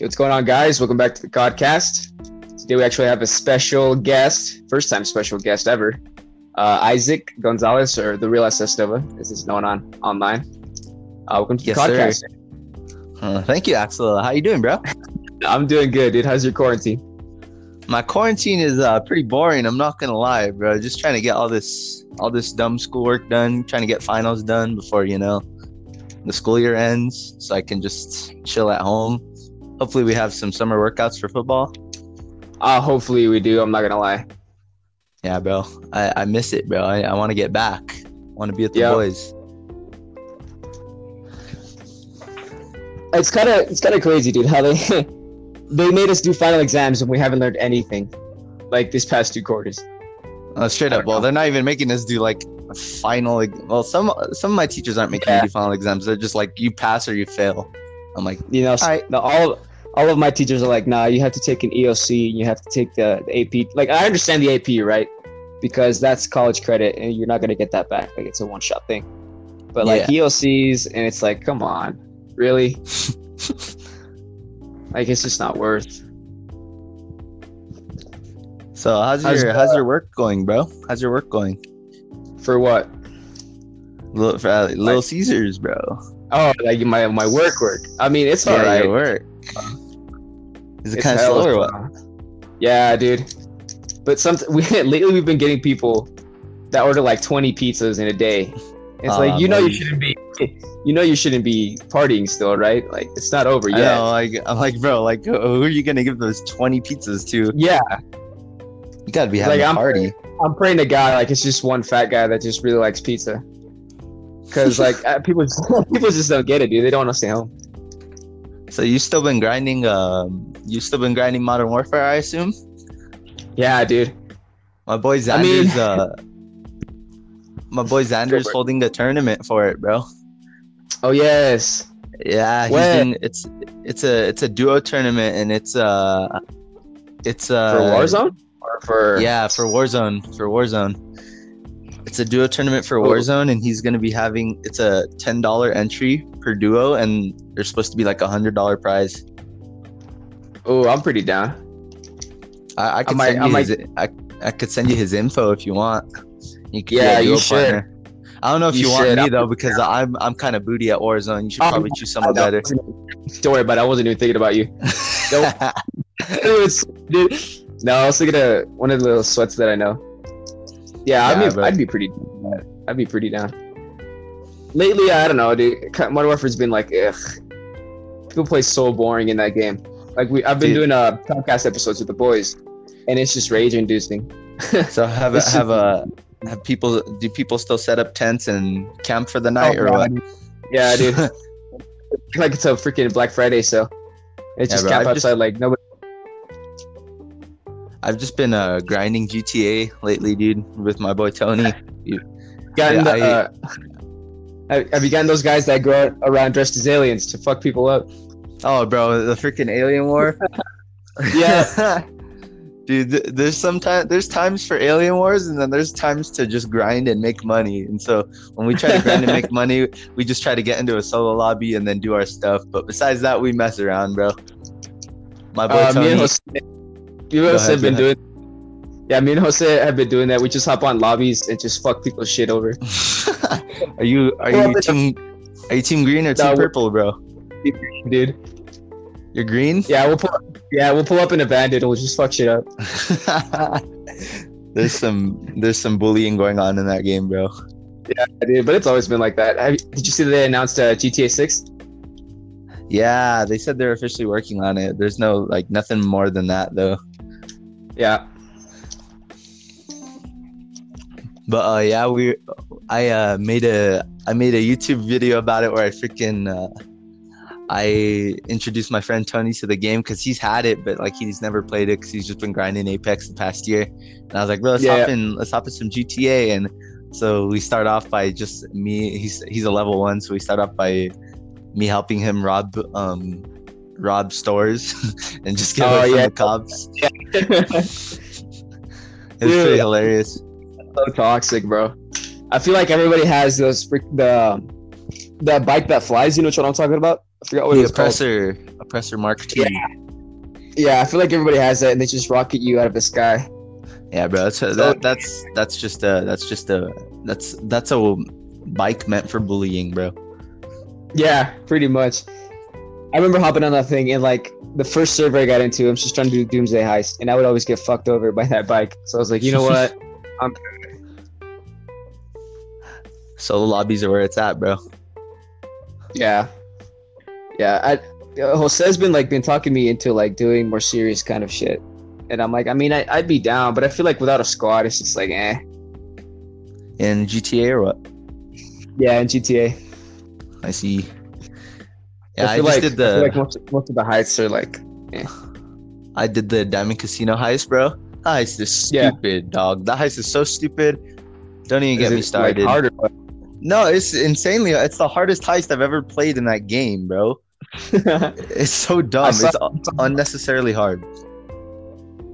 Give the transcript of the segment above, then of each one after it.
Okay, what's going on, guys? Welcome back to the podcast. Today we actually have a special guest, first time special guest ever, uh, Isaac Gonzalez, or the real SS Nova, as it's known on online. Uh, welcome to Yes, the sir. podcast. Uh, thank you, Axel. How you doing, bro? I'm doing good, dude. How's your quarantine? My quarantine is uh, pretty boring. I'm not gonna lie, bro. Just trying to get all this all this dumb schoolwork done. Trying to get finals done before you know the school year ends, so I can just chill at home. Hopefully, we have some summer workouts for football. Uh, hopefully we do. I'm not gonna lie. Yeah, bro. I, I miss it, bro. I, I want to get back. want to be with the Yeah. boys. It's kind of it's kind of crazy, dude. How they they made us do final exams and we haven't learned anything, like this past two quarters. Uh, straight up. Well, know. they're not even making us do like a final. Well, some some of my teachers aren't making Yeah. me do final exams. They're just like you pass or you fail. I'm like, You know, I- the, all all of my teachers are like, nah, you have to take an EOC, and you have to take the, the AP. Like, I understand the AP, right? Because that's college credit, and you're not gonna get that back. Like, it's a one shot thing. But like EOCs, and it's like, come on, really? like, it's just not worth. So how's How's, your how's your work going, bro? How's your work going? For what? Little, for, uh, Little Caesars, bro. Oh, like my my work work. I mean, it's Yeah, alright. your work. Is it kind of slow or what? Yeah, dude. But some we lately we've been getting people that order like 20 pizzas in a day. It's Aw, like you know you shouldn't be you know you shouldn't be partying still, right? Like it's not over I yet. know, like I'm like, bro, like who are you gonna give those 20 pizzas to? Yeah, You gotta be Like, having a I'm- party. I'm praying to God like it's just one fat guy that just really likes pizza. Cause like uh, people just, people just don't get it, dude. They don't want to stay home. So you still been grinding? Um, you still been grinding Modern Warfare, I assume. Yeah, dude. My boy I mean- uh, my boy Xander's holding the tournament for it, bro. Oh yes. Yeah, doing it's it's a it's a duo tournament and it's uh it's uh For Warzone or for Yeah, for Warzone. For Warzone. It's a duo tournament for Oh. Warzone, and he's gonna be having it's a ten dollar entry per duo, and there's supposed to be like a hundred dollar prize. Oh, I'm pretty down. I, I could might- send I you might- his I, I could send you his info if you want. You could Yeah, you should. partner. I don't know if You you, want should. me though because I'm I'm kind of booty at Warzone. You should Um, probably choose someone better. Don't worry about it. I wasn't even thinking about you. It's- dude. No, I was thinking of one of the little sweats that I know. Yeah, I Yeah, mean, but- I'd be pretty. I'd be pretty down. Lately, I don't know, dude. Modern Warfare's been like, ugh. People play so boring in that game. Like we, I've been Dude. doing uh podcast episodes with the boys, and it's just rage inducing. so have a, have a have people do people still set up tents and camp for the night or Oh, what? Yeah, dude. like it's a freaking Black Friday so It's Yeah, just bro, camp I've just- outside, like nobody. I've just been uh, grinding GTA lately, dude, with my boy Tony. Gotten Yeah, the, I- uh, have- you gotten those guys that go around dressed as aliens to fuck people up? Oh, bro, the freaking Alien War. Yeah. dude. Th- there's sometimes there's times for Alien Wars, and then there's times to just grind and make money. And so when we try to grind and make money, we just try to get into a solo lobby and then do our stuff. But besides that, we mess around, bro. My boy Uh, Tony. And Jose, me and Jose have been doing. Yeah, me and Jose have been doing that. We just hop on lobbies and just fuck people's shit over. are you are Well, you team are you team green or team No, purple, bro? Dude. You're green. Yeah, we'll pull. Yeah, we'll pull up in a bandit and we'll just fuck shit up. there's some there's some bullying going on in that game, bro. Yeah, dude, but it's always been like that. Have, did you see that they announced uh, GTA Six? Yeah, they said they're officially working on it. There's no like nothing more than that though. Yeah. But uh yeah, we I uh made a I made a YouTube video about it where I freaking uh I introduced my friend Tony to the game because he's had it, but like he's never played it because he's just been grinding Apex the past year. And I was like, bro, let's Yeah. hop in, let's hop in some GTA. And so we start off by just me. He's he's a level one, so we start off by me helping him rob um rob stores and just get Oh, away from yeah. the cops. so It's pretty Dude. hilarious. toxic, bro. I feel like everybody has those freak the the bike that flies. You know what I'm talking about? I forgot what the it was called. oppressor, oppressor Mark T. Yeah. Yeah, I feel like everybody has that, and they just rocket you out of the sky. Yeah, bro. That's that, that's that's just a that's just a that's that's a bike meant for bullying, bro. Yeah, pretty much. I remember hopping on that thing, and like the first server I got into, I'm just trying to do Doomsday Heist, and I would always get fucked over by that bike. So I was like, you know what? Solo lobbies are where it's at, bro. Yeah, yeah. I uh, Jose's been like been talking me into like doing more serious kind of shit, and I'm like, I mean, I, I'd be down, but I feel like without a squad, it's just like, eh. In GTA or what? Yeah, in GTA. I see. Yeah, I, just like, did I the like most, most of the heights are like, eh. I did the Diamond Casino heist, bro. That heist is Yeah. stupid, dog. That heist is so stupid. Don't even is get me started. Like, harder. no, it's insanely. It's the hardest heist I've ever played in that game, bro. It's so dumb. saw- It's unnecessarily hard.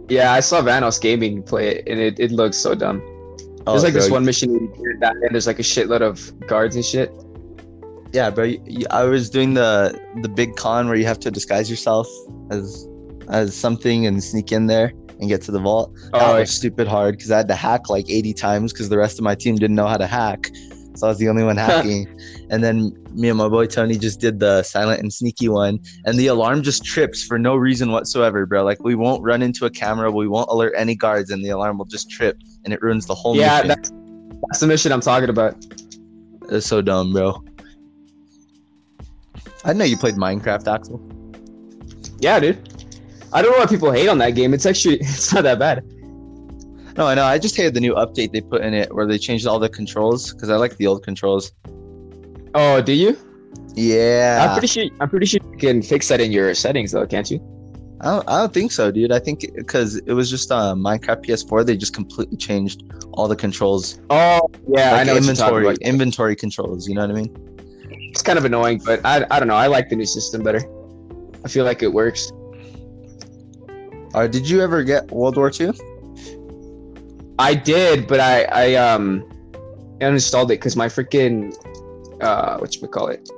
yeah, I saw VanossGaming play it, and it, it looks so dumb. Oh, There's like this one mission where you turn and there's like a shitload of guards and shit. Yeah, bro. I was doing the the big con where you have to disguise yourself as as something and sneak in there and get to the vault. That Oh, was stupid hard because I had to hack like 80 times because the rest of my team didn't know how to hack. So I was the only one hacking. and then me and my boy Tony just did the silent and sneaky one. And the alarm just trips for no reason whatsoever, bro. Like we won't run into a camera, we won't alert any guards, and the alarm will just trip and it ruins the whole yeah, mission. that's, that's the mission I'm talking about. It's so dumb, bro. I know you played Minecraft, Axel. Yeah, dude. I don't know why people hate on that game. It's actually it's not that bad. No, I know. I just hated the new update they put in it where they changed all the controls because I like the old controls. Oh, do you? Yeah. I'm pretty sure. I'm pretty sure you can fix that in your settings, though, can't you? I don't, I don't think so, dude. I think because it was just uh, Minecraft PS4, they just completely changed all the controls, Oh, yeah. I like know what you're inventory, inventory controls. You know what I mean? It's kind of annoying, but I, I don't know. I like the new system better. I feel like it works. Uh, did you ever get World War II? I did, but I I um uninstalled it because my freaking uh what you call it,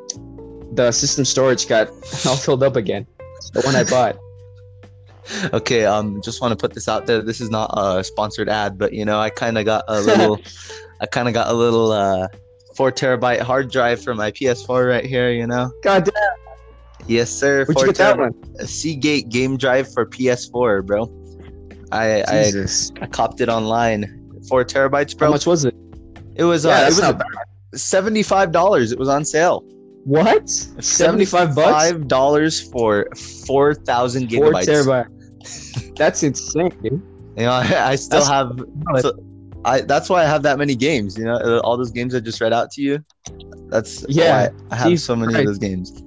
the system storage got all filled up again. The one I bought. Okay, um, just want to put this out there. This is not a sponsored ad, but you know, I kind of got a little, I kind of got a little uh, four terabyte hard drive for my PS4 right here. You know? God damn, Yes, sir. where'd four you get that terabyte- one? a Seagate game drive for PS4, bro. I I, Jesus. I copped it online. Four terabytes, bro. How much was it? It was Yeah, uh, it was not bad. seventy five dollars. It was on sale. What? Seventy-five bucks? Five dollars for four thousand gigabytes. Four terabyte. That's insane, dude. You know, I, I still That's- have. so- I that's why I have that many games. You know, uh, all those games I just read out to you. That's Yeah, why I have Jesus so many Christ. of those games.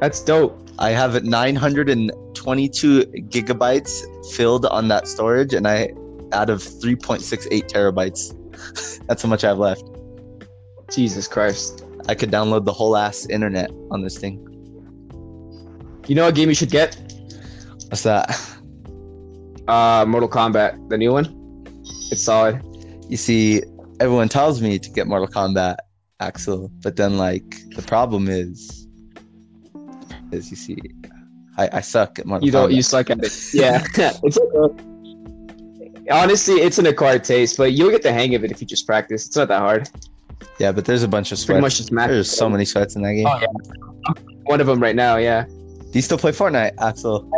That's dope. I have 922 gigabytes filled on that storage, and I out of 3.68 terabytes. That's how much I have left. Jesus Christ. I could download the whole ass internet on this thing. You know what game you should get? What's that? Uh, Mortal Kombat, the new one. It's solid. You see, everyone tells me to get Mortal Kombat, Axel, but then like the problem is, is you see, I, I suck at Mortal You don't. Kombat. You suck at it. Yeah, it's okay. Honestly, it's an acquired taste, but you'll get the hang of it if you just practice. It's not that hard. yeah, but there's a bunch of Pretty sweats. much just match. There's so many sweats in that game. Oh, yeah. One of them right now. Yeah. Do you still play Fortnite, Axel?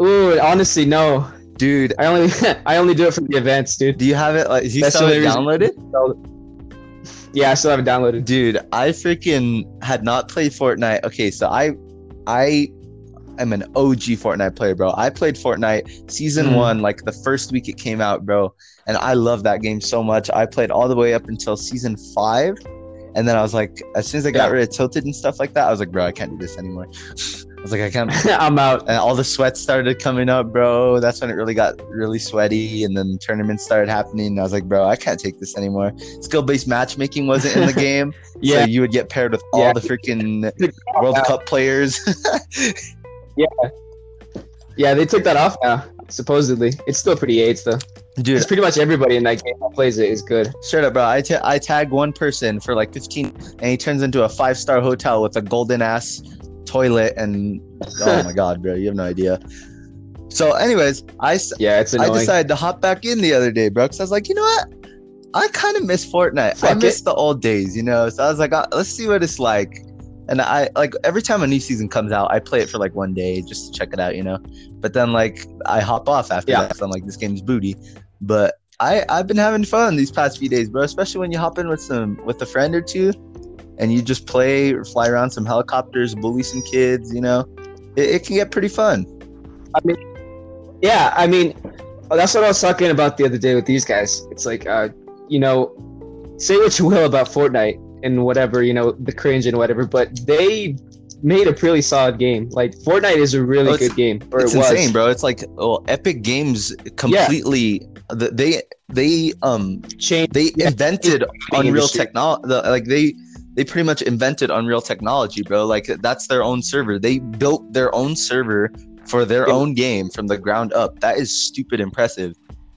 Ooh, honestly, no. Dude, I only I only do it for the events, dude. do you have it? Like, do you That's still have it downloaded? Yeah, I still haven't downloaded. Dude, I freaking had not played Fortnite. Okay, so I I am an OG Fortnite player, bro. I played Fortnite season Mhm. one, like the first week it came out, bro. And I love that game so much. I played all the way up until season five. And then I was like, as soon as I got Yeah. rid of tilted and stuff like that, I was like, bro, I can't do this anymore. I was like, I can't I'm out. and all the sweat started coming up, bro. That's when it really got really sweaty, and then tournaments started happening. And I was like, bro, I can't take this anymore. Skill-based matchmaking wasn't in the game, Yeah. so you would get paired with all Yeah. the freaking World Cup players. Yeah, yeah, they took that off now. Supposedly, it's still pretty AIDS though. dude. Because pretty much everybody in that game that plays it is good. Straight up, bro. I, ta- I tag one person for like 15, and he turns into a five star hotel with a golden ass toilet and oh my god, bro, you have no idea. So, anyways, I Yeah, it's I decided to hop back in the other day, bro, because I was like, you know what? I kind of miss Fortnite. I Fuck miss the old days, you know. So I was like, uh, let's see what it's like. And I like every time a new season comes out, I play it for like one day just to check it out, you know. But then like I hop off after Yeah. that. 'cause I'm like, this game's booty. But I I've been having fun these past few days, bro. Especially when you hop in with some with a friend or two, and you just play or fly around some helicopters, bully some kids. You know, it, it can get pretty fun. I mean, yeah, I mean, that's what I was talking about the other day with these guys. It's like, uh, you know, say what you will about Fortnite and whatever, you know, the cringe and whatever, but they made a pretty solid game. Like Fortnite is a really Oh, good game, or it's it was. insane, bro. It's like oh, Epic Games completely. th- They they um Change. they Yeah, invented Unreal technology. Like they they pretty much invented Unreal technology, bro. Like that's their own server. They built their own server for their Yeah. own game from the ground up. That is stupid impressive.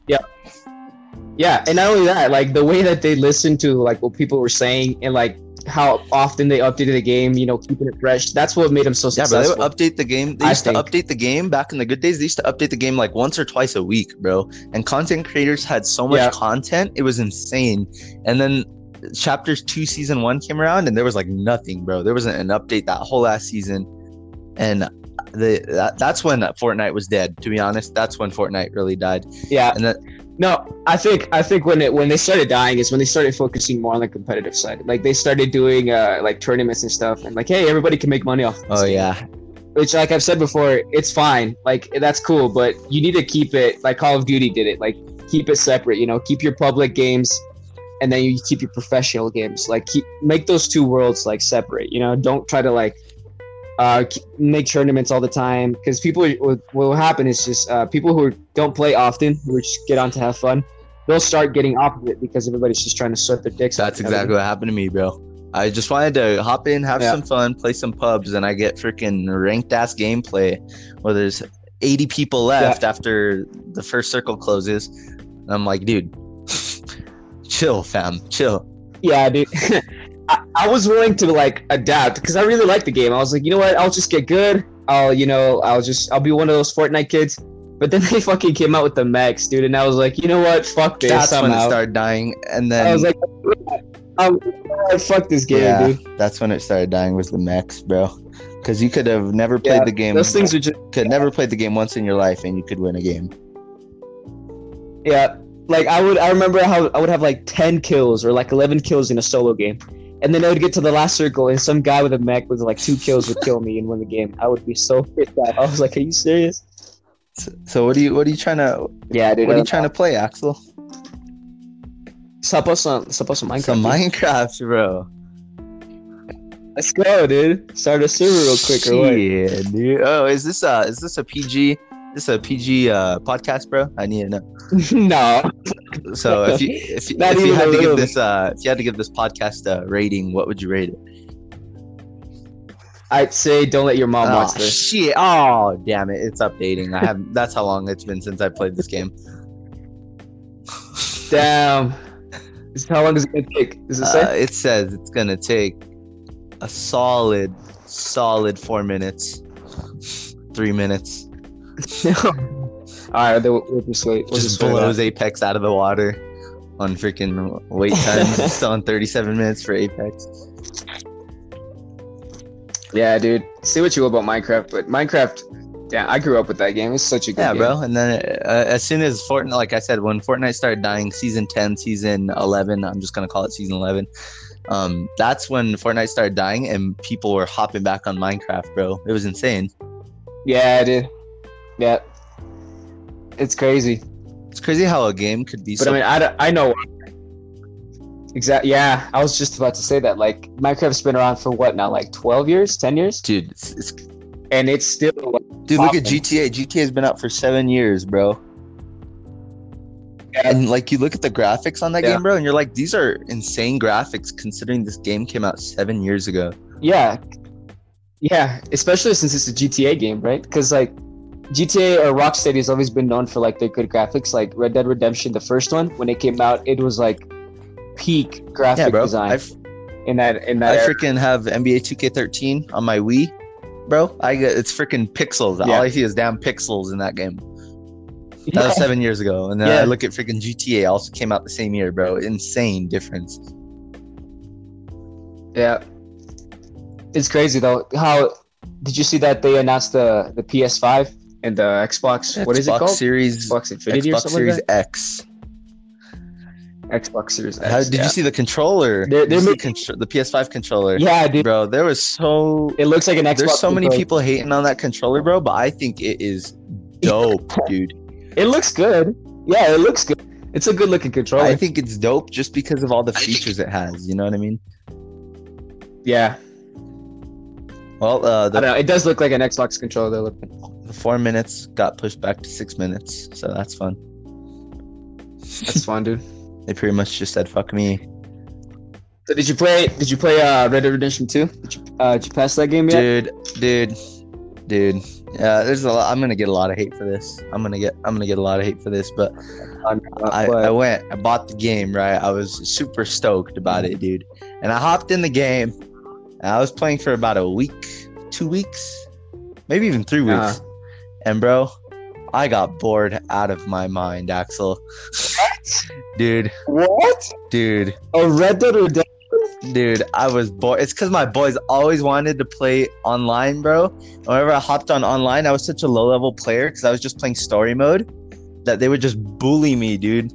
Yeah, Yeah, and not only that, like the way that they listened to like what people were saying and like how often they updated the game, you know, keeping it fresh. That's what made them so successful. Yeah. They would update the game. They I used to think. update the game back in the good days. They used to update the game like once or twice a week, bro. And content creators had so much Yeah. content, it was insane. And then chapters two, season one came around, and there was like nothing, bro. There wasn't an update that whole last season, and the that, that's when Fortnite was dead. To be honest, that's when Fortnite really died. yeah, And that No, I think I think when it when they started dying is when they started focusing more on the competitive side. Like they started doing uh like tournaments and stuff, and like hey, everybody can make money off. This oh game. yeah, Which like I've said before, it's fine. Like that's cool, but you need to keep it like Call of Duty did it. Like keep it separate. You know, keep your public games, and then you keep your professional games. Like keep make those two worlds like separate. You know, don't try to like uh, make tournaments all the time because people what will happen is just uh, people who don't play often who just get on to have fun they'll start getting off of it because everybody's just trying to sweat their dicks that's exactly what happened to me, bro. I just wanted to hop in, have Yeah. some fun, play some pubs, and I get freaking ranked ass gameplay where there's 80 people left after the first circle closes. I'm like, dude, chill, fam, chill. yeah dude I, I was willing to like adapt because i really like the game i was like you know what i'll just get good i'll you know i'll just i'll be one of those fortnite kids but then they fucking came out with the mechs dude and i was like you know what fuck this That's I'm when it out. started dying, and then i was like I'm, fuck this game yeah, dude that's when it started dying was the mechs, bro. Because you could have never played Yeah, the game. those things are just could never played the game once in your life, and you could win a game. Yeah, like I would. I remember how I would have like ten kills or like eleven kills in a solo game, and then I would get to the last circle and some guy with a mech with like two kills would kill me and win the game. I would be so pissed off. I was like, "Are you serious?" So, so what are you what are you trying to Yeah, dude. what are you uh, trying to play, Axel? Stop us on stop us on Minecraft. Some. Minecraft, bro. Let's go, dude. Start a server real quick or what? Yeah, dude. Oh, is this a is this a PG? This is a PG uh podcast, bro? I need to know. no. So if you if, if you had to give this uh if you had to give this podcast a rating, what would you rate it? I'd say don't let your mom oh, watch this. shit! Oh, damn it! It's updating. I have. That's how long it's been since I played this game. Damn. How long is it gonna take? Does it Uh, say? it says it's gonna take a solid, solid four minutes, three minutes. All right, then we'll, we'll just wait. We'll just out. blows Apex out of the water on freaking wait time. Still on 37 minutes for Apex. Yeah, dude. Say what you will about Minecraft, but Minecraft, yeah, I grew up with that game. It's such a good Yeah, game. bro. And then uh, as soon as Fortnite, like I said, when Fortnite started dying, season 10, season 11, I'm just gonna call it season 11. Um, that's when Fortnite started dying and people were hopping back on Minecraft, bro. It was insane. Yeah, dude. Yeah. It's crazy. It's crazy how a game could be But so I mean, I, I know. Exactly. Yeah, I was just about to say that. Like, Minecraft's been around for what now? Like 12 years, 10 years? dude. It's, it's, And it's still. dude, look at GTA. GTA has been out for seven years, bro. Yeah. And like you look at the graphics on that Yeah. game, bro, and you're like, these are insane graphics considering this game came out seven years ago. Yeah. Yeah, especially since it's a GTA game, right? Because, like, GTA or Rocksteady has always been known for like their good graphics. Like Red Dead Redemption, the first one, when it came out, it was like peak graphic Yeah, bro. design I've, in that in I that. era. freaking have NBA 2K13 on my Wii, bro. I get it's freaking pixels. Yeah. All I see is damn pixels in that game. That was seven years ago, and then Yeah. I look at freaking GTA. Also came out the same year, bro. Insane difference. Yeah. It's crazy though. How did you see that they announced the the PS5 and the Xbox? what is it called? Series Xbox Infinity or something Series like X. that? Xbox Series X. How, did yeah. you see the controller? They're- they're see make- contr- the PS5 controller? Yeah, dude. bro. There was so It looks like an Xbox. there's so many controller. people hating on that controller, bro. But I think it is dope, dude. It looks good. Yeah, it looks good. It's a good looking controller. I think it's dope just because of all the features it has. You know what I mean? yeah. Well, uh, I don't know. It does look like an Xbox controller. They're looking. The four minutes got pushed back to six minutes, so that's fun. That's fun, dude. They pretty much just said "fuck me," So did you play? Did you play uh, Red Dead Redemption 2? Did you, uh, did you pass that game yet? dude, dude, dude. Yeah, there's a lot. I'm gonna get a lot of hate for this. I'm gonna get. I'm gonna get a lot of hate for this, but I'm I, went, I bought the game, right? I was super stoked about it, dude. And I hopped in the game. And I was playing for about a week, two weeks, maybe even three weeks. Uh-huh. And bro, I got bored out of my mind, Axel. What? dude, what? dude, A Red Dead Redemption? dude, I was bored. It's because my boys always wanted to play online, bro. Whenever I hopped on online, I was such a low level player because I was just playing story mode that they would just bully me, dude.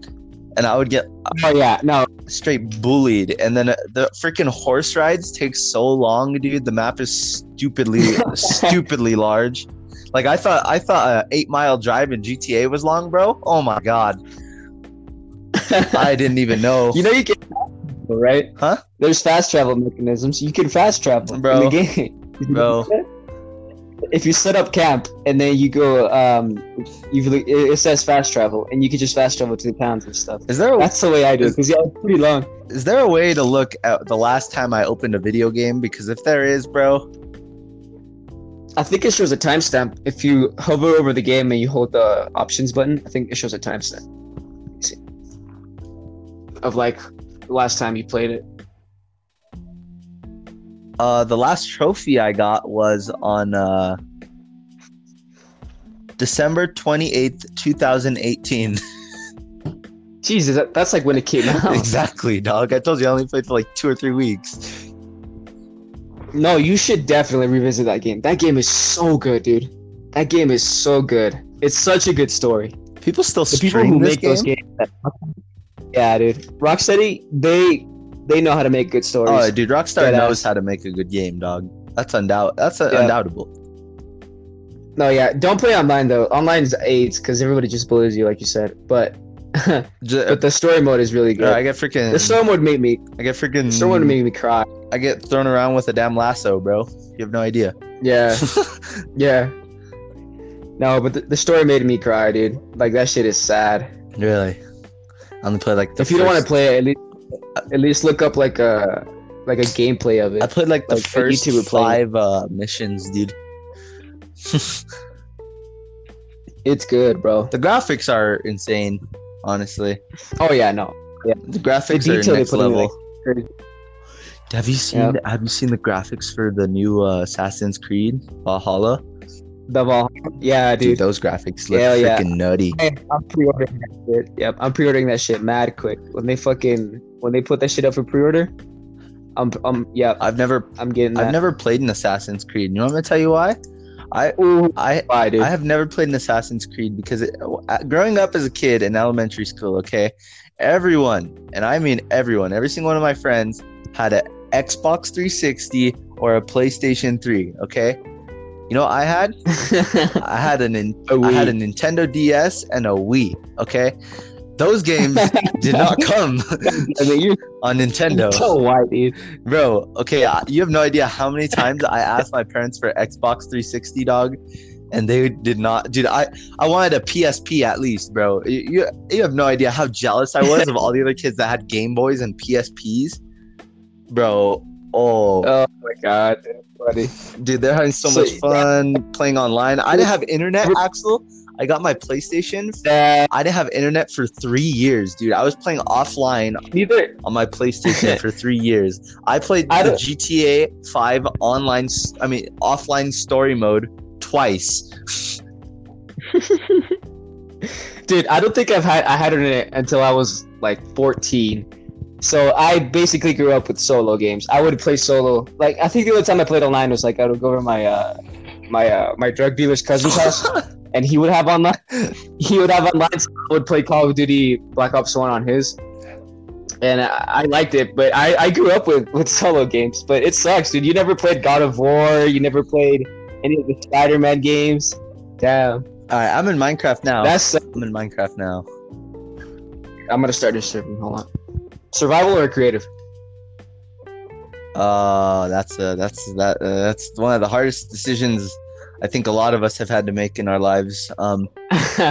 And I would get Oh yeah, no. straight bullied. And then uh, the freaking horse rides take so long, dude. The map is stupidly, stupidly large. Like I thought, I thought a eight mile drive in GTA was long, bro. Oh my god, I didn't even know. you know you can, right? Huh? There's fast travel mechanisms. You can fast travel Bro. in the game, Bro. If you set up camp and then you go, um, you it says fast travel, and you can just fast travel to the towns and stuff. Is there a, That's the way I do it because yeah, it's pretty long. is there a way to look at the last time I opened a video game? Because if there is, bro, I think it shows a timestamp. If you hover over the game and you hold the options button, I think it shows a timestamp. Let me see. Of like the last time you played it. uh, the last trophy I got was on uh, December twenty eighth, two thousand eighteen. Jesus, that, that's like when it came out. exactly, dog. I told you I only played for like two or three weeks. No, you should definitely revisit that game. That game is so good, dude. That game is so good. It's such a good story. People still The people who this make game. those games. Yeah, dude. Rocksteady, they they know how to make good stories. Oh, dude, Rockstar Deadass. knows how to make a good game, dog. That's undoubt. That's Yeah. undoubtable. no, yeah. Don't play online though. Online is AIDS because everybody just bullies you, like you said. But but the story mode is really good. I get freaking. The story mode made me. I get freaking. The story mode made me cry. I get thrown around with a damn lasso, bro. You have no idea. Yeah, yeah. No, but the, the story made me cry, dude. Like that shit is sad. really. I only play like. The if you don't want to play it, at least at least look up like a like a gameplay of it. I it. played like the like, first YouTuber playing five uh, missions, dude. It's good, bro. the graphics are insane, honestly. Oh yeah, no. Yeah. The graphics The are next put in, level. like, have you seen? Yeah. Have you seen the graphics for the new uh, Assassin's Creed Valhalla? The Valhalla. Yeah, Dude, dude. those graphics look Hell yeah. freaking nutty. Hey, I'm pre-ordering that shit. Yep, I'm pre-ordering that shit mad quick. When they fucking when they put that shit up for pre-order, I'm I'm yeah, I've never, I'm getting that. I've never played an Assassin's Creed. You want me gonna tell you why? I, Ooh, I, bye. I have never played an Assassin's Creed because it, uh, growing up as a kid in elementary school, okay, everyone, and I mean everyone, every single one of my friends had an Xbox 360 or a PlayStation 3, okay? You know what I had? I had a nin- A I had a Nintendo DS and a Wii, okay? Those games did not come I mean, you're on Nintendo. so white, dude. Bro, okay, I- you have no idea how many times I asked my parents for Xbox 360, dog, and they did not. Dude, I I wanted a PSP at least, bro. You you, you have no idea how jealous I was of all the other kids that had Game Boys and PSPs, bro. Oh, Oh my god, dude, they're having so, So- much fun playing online. I didn't have internet, Axel. I got my PlayStation. I didn't have internet for three years, dude. I was playing offline neither. on my PlayStation for three years. I played I the GTA 5 online, I mean, offline story mode twice. Dude, I don't think I've had I had internet until I was like 14. So I basically grew up with solo games. I would play solo. Like I think the only time I played online was like I would go over to my uh my uh my drug dealer's cousin's house and he would have online he would have online so I would play Call of Duty Black Ops 1 on his. And I, I liked it, but I, I grew up with, with solo games. But it sucks, dude. You never played God of War. You never played any of the Spider-Man games. Damn, All right, I'm in Minecraft now. that's I'm in Minecraft now. I'm gonna start this stream. Hold on. Survival or creative? Uh, that's uh, that's that uh, that's one of the hardest decisions I think a lot of us have had to make in our lives. Um,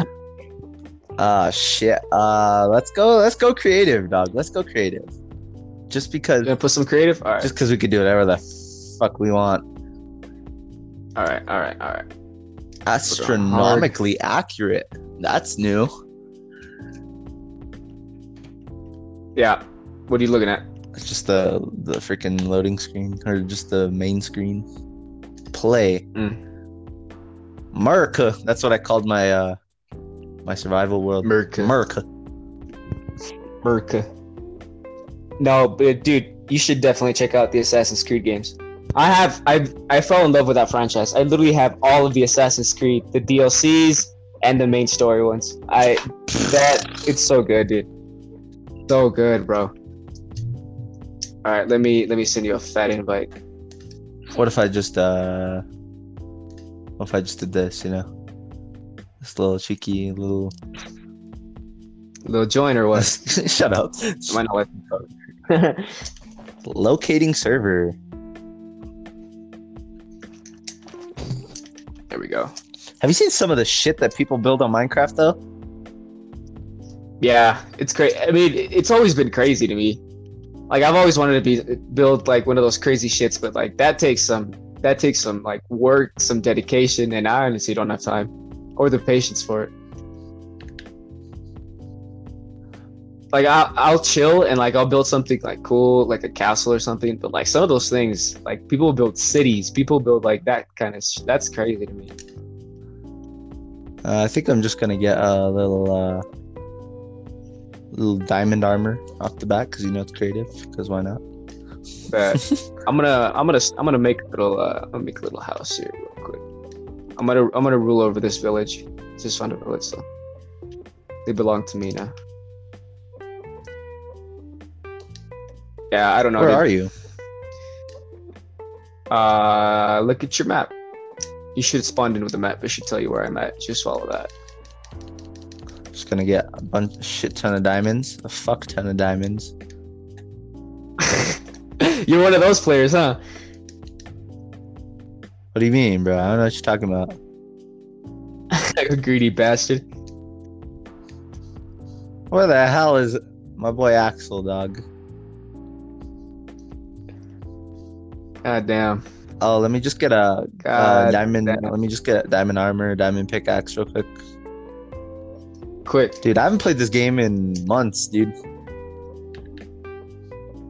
uh, shit. Uh, let's go. Let's go creative, dog. Let's go creative. Just because, gonna put some creative. All right. just because we could do whatever the fuck we want. all right. All right. All right. Astronomically accurate. That's new. Yeah. What are you looking at? It's just the the freaking loading screen or just the main screen. Play. Mm. America. That's what I called my uh my survival world. Merca. America. Merca. No, but dude, you should definitely check out the Assassin's Creed games. I have. I I fell in love with that franchise. I literally have all of the Assassin's Creed, the DLCs, and the main story ones. I that it's so good, dude. So good, bro. All right, let me let me send you a fat invite. What if I just uh what if I just did this, you know? This little cheeky little Little join or what? shut up. Not Locating server. There we go. Have you seen some of the shit that people build on Minecraft though? Yeah, it's crazy. I mean, it's always been crazy to me. Like I've always wanted to be build like one of those crazy shits, but like that takes some that takes some like work, some dedication, and I honestly don't have time or the patience for it. Like I'll, I'll chill and like I'll build something like cool, like a castle or something. But like some of those things, like people build cities, people build like that kind of. Sh- that's crazy to me. Uh, I think I'm just gonna get a little uh little diamond armor off the back because you know it's creative. Because why not? But I'm gonna I'm gonna I'm gonna make a little uh I'm gonna make a little house here real quick. I'm gonna I'm gonna rule over this village. Just found a village though. They belong to me now. Yeah, I don't know. Where dude. are you? Uh, look at your map. You should have spawned in with the map. It should tell you where I'm at. Just follow that. Just gonna get a bunch, shit ton of diamonds, a fuck ton of diamonds. You're one of those players, huh? What do you mean, bro? I don't know what you're talking about. Greedy bastard. Where the hell is my boy Axel, dog? God damn. Oh, let me just get a uh, diamond. damn. Let me just get diamond armor, diamond pickaxe, real quick. Quick. Dude, I haven't played this game in months, dude.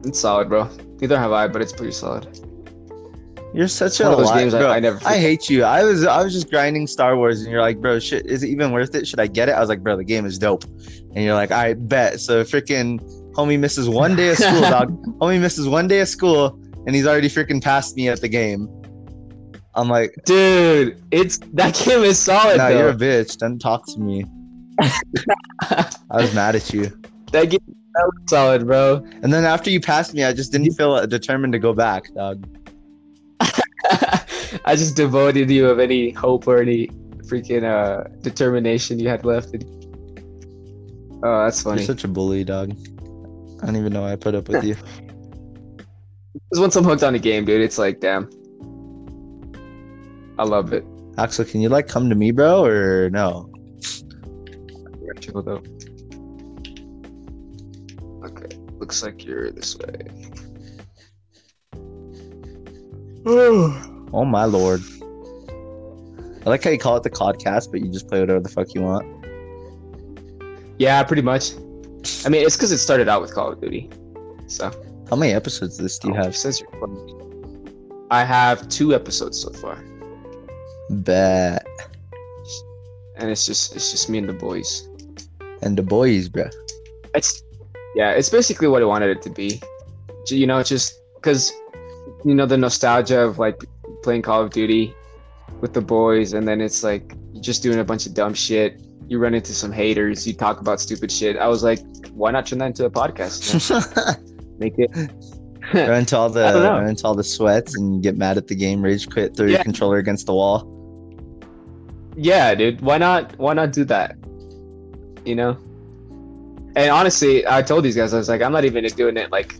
It's solid, bro. Neither have I, but it's pretty solid. You're such One a of those games bro. I never I hate you. I was I was just grinding Star Wars, and you're like, bro, shit, is it even worth it? Should I get it? I was like, bro, the game is dope. And you're like, right, bet. So freaking homie misses one day of school, dog. Homie misses one day of school, and he's already freaking passed me at the game. I'm like, Dude, it's that game is solid no, though. you're a bitch. Don't talk to me. I was mad at you. That game is hella solid, bro. And then after you passed me, I just didn't feel determined to go back, dog. I just devoted you of any hope or any freaking uh determination you had left. Oh, that's funny. You're such a bully, dog. I don't even know why I put up with you. Because once I'm hooked on a game, dude, it's like, damn. I love it. Axel, can you like come to me, bro, or no? Check it out. Okay, looks like you're this way. oh my lord. I like how you call it the Codcast, but you just play whatever the fuck you want. Yeah, pretty much. I mean, it's because it started out with Call of Duty. So. How many episodes of this do you Oh, have? Since you're. I have two episodes so far, Bet. and it's just it's just me and the boys. And the boys, bruh. It's yeah, it's basically what I wanted it to be. You know, just because you know the nostalgia of like playing Call of Duty with the boys, and then it's like you're just doing a bunch of dumb shit. You run into some haters. You talk about stupid shit. I was like, why not turn that into a podcast? Make it. run into all the run into all the sweats and get mad at the game, rage quit, throw Yeah. your controller against the wall. Yeah, dude. Why not? Why not do that? You know. And honestly, I told these guys I was like, I'm not even doing it like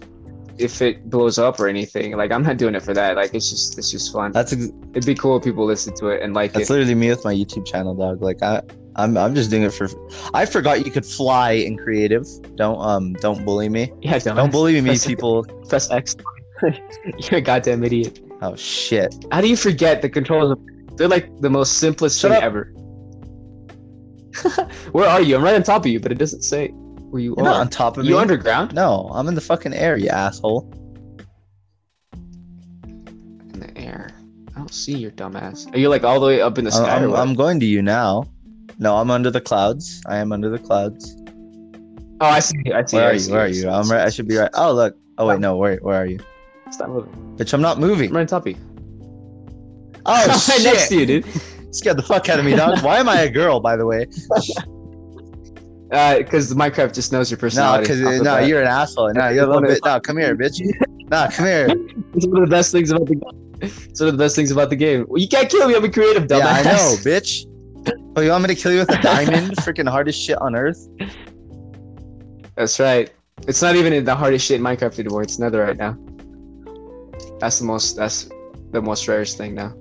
if it blows up or anything. Like, I'm not doing it for that. Like, it's just it's just fun. That's ex- It'd be cool if people listen to it and like that's it. literally me with my YouTube channel, dog. Like I I'm I'm just doing it for I forgot you could fly in creative. Don't um don't bully me. Yeah, dumbass. Don't bully me, Press- people. Press X. You're a goddamn idiot. Oh shit. How do you forget the controls? They're like the most simplest Shut thing up. ever. Where are you? I'm right on top of you, but it doesn't say where you You're are. not on top of me. you underground? No, I'm in the fucking air, you asshole. In the air. I don't see your dumbass. Are you like all the way up in the sky? I'm. I'm going to you now. No, I'm under the clouds. I am under the clouds. Oh, I see. I see. Where I are see, you? Where I are see, you? I I'm right. I should be right. Oh look. Oh wait, no. Where where are you? Stop moving. Bitch, I'm not moving. I'm right on top of you. Oh I'm right shit! next to you, dude. Scared the fuck out of me, dog. Why am I a girl, by the way? Because Uh, Minecraft just knows your No, personality. because off no, you're an asshole. No, you're a little bit. No, come here, bitch. No, come here. It's one of the best things about the game. It's one of the best things about the game. Well, you can't kill me. I'm a creative dumbass. Yeah, I know, bitch. Oh, you want me to kill you with a diamond? Freaking hardest shit on earth. That's right. It's not even in the hardest shit in Minecraft anymore. It's Nether right now. That's the most. That's the most rarest thing now.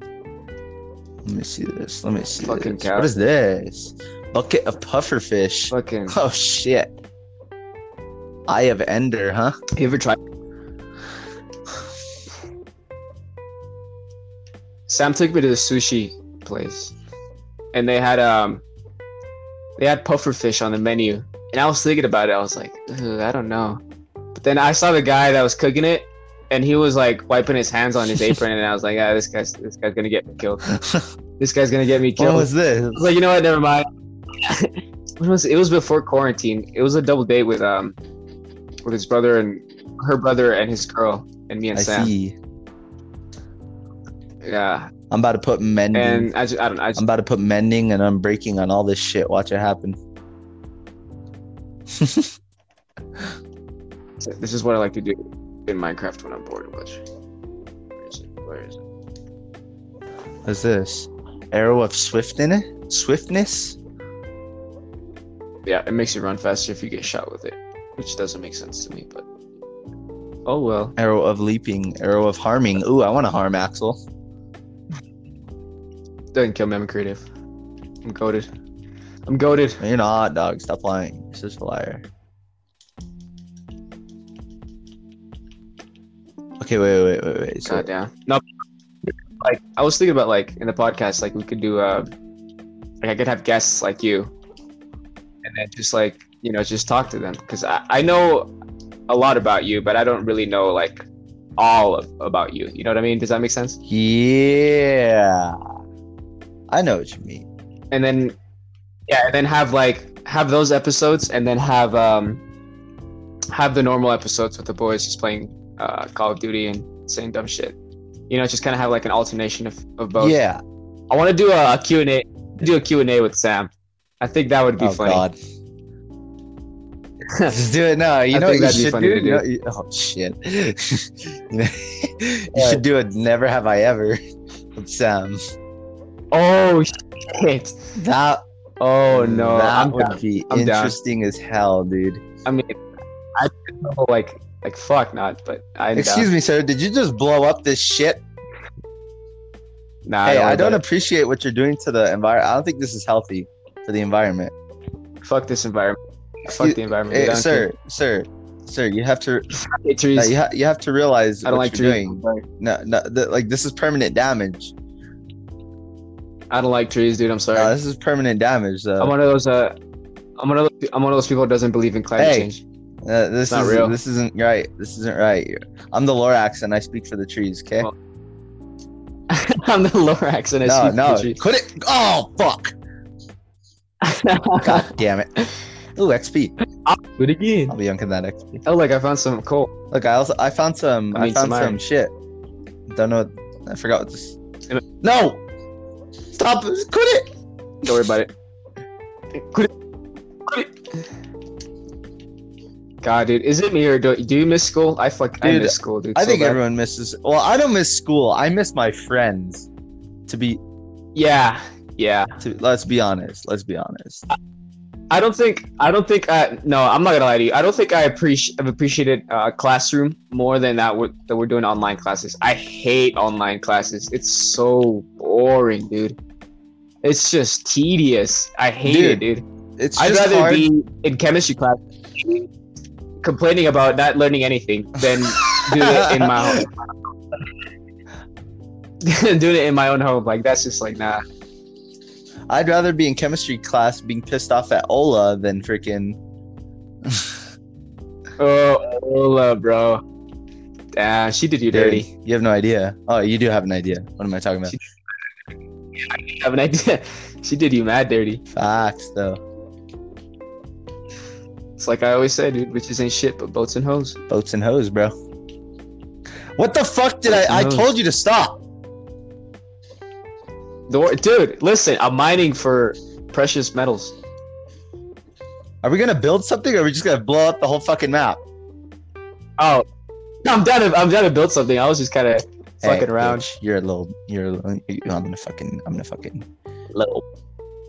Let me see this. Let me see Fucking this. cow. What is this? Bucket of pufferfish. Fucking. Oh shit. Eye of Ender, huh? You ever tried? Sam took me to the sushi place, and they had um, they had puffer fish on the menu, and I was thinking about it. I was like, I don't know, but then I saw the guy that was cooking it, and he was like wiping his hands on his apron, and I was like, Yeah, this guy's this guy's gonna get me killed. This guy's gonna get me killed. what was this? I was like, you know what? Never mind. Was it? it was before quarantine. It was a double date with um with his brother and her brother and his girl and me and I Sam. see. Yeah, I'm about to put mending. and I just, I don't, I just, I'm about to put mending and unbreaking on all this shit. Watch it happen. this is what I like to do in Minecraft when I'm bored. Which where is it? Where is it? What's this? Arrow of swiftness? Swiftness? Yeah, it makes you run faster if you get shot with it, which doesn't make sense to me. But oh well. Arrow of leaping. Arrow of harming. Ooh, I want to harm Axel. Doesn't kill me. I'm creative. I'm goaded. I'm goaded. You're not, dog. Stop lying. You're just a liar. Okay, wait, wait, wait, wait. So, God damn. No, like I was thinking about like in the podcast, like we could do uh like I could have guests like you, and then just like you know just talk to them because I I know a lot about you, but I don't really know like all of about you. You know what I mean? Does that make sense? yeah. I know what you mean. And then yeah, and then have like have those episodes, and then have um have the normal episodes with the boys just playing uh Call of Duty and saying dumb shit. You know, just kind of have like an alternation of, of both. Yeah. I want to do a, a Q&A do a Q&A with Sam. I think that would be Oh, funny. God. Just do it now. You I know what you should do? do. You know- oh shit! you should do it. Never have I ever It's um. Oh shit. That Oh no. that I'm would down. be I'm down. interesting as hell, dude. I mean I know, like like fuck not, but I Excuse me, sir. Did you just blow up this shit? Nah, hey, I worry don't appreciate what you're doing to the environment. I don't think this is healthy for the environment. fuck this environment. Fuck You- the environment. Hey, dude. I don't sir, care. sir, sir, you have to trees. you, ha- you have to realize I don't like you're trees. doing. No, no, th- like this is permanent damage. I don't like trees, dude. I'm sorry. No, this is permanent damage. I'm one of those. Uh, I'm one of those. I'm one of those people who doesn't believe in climate Hey. change. Uh, this not is real. this isn't right. This isn't right. I'm the Lorax and I speak for the trees. Okay. Well, I'm the Lorax and I no, speak no. for the trees. Quit it. Oh fuck. God damn it. Ooh, XP. But again. I'll be younking that XP. Oh, like I found some coal. Look, I also I found some. I I, found some some shit. Don't know. I forgot what this. No. Stop. Quit it. Don't worry about it. Quit it. Quit it. God, dude, is it me or do, do you miss school? I fuck, I miss school, dude. I so think bad. everyone misses. Well, I don't miss school. I miss my friends. To be, Yeah, yeah. to let's be honest. Let's be honest. I don't think I don't think I no I'm not gonna lie to you. I don't think I appreciate I've appreciated uh, classroom more than that what that we're doing online classes. I hate online classes. It's so boring dude. It's just tedious. I hate it dude It's I'd rather hard. be in chemistry class complaining about not learning anything than do it in my home. Doing it in my own home. Like that's just like nah I'd rather be in chemistry class being pissed off at Ola than freaking. oh Ola, bro Damn, she did you dirty. You have no idea. Oh, you do have an idea. What am I talking about? She- I have an idea. She did you mad dirty. Facts, though. It's like I always say, dude, bitches ain't shit but boats and hoes. Boats and hose, bro. What the fuck did Boats I? I told you to stop. The wor- dude, listen, I'm mining for precious metals. Are we gonna build something, or are we just gonna blow up the whole fucking map? Oh, I'm down to I'm down to build something. I was just kind of fucking around. bitch, you're a little. You're. A little, I'm gonna fucking. I'm gonna fucking. Little,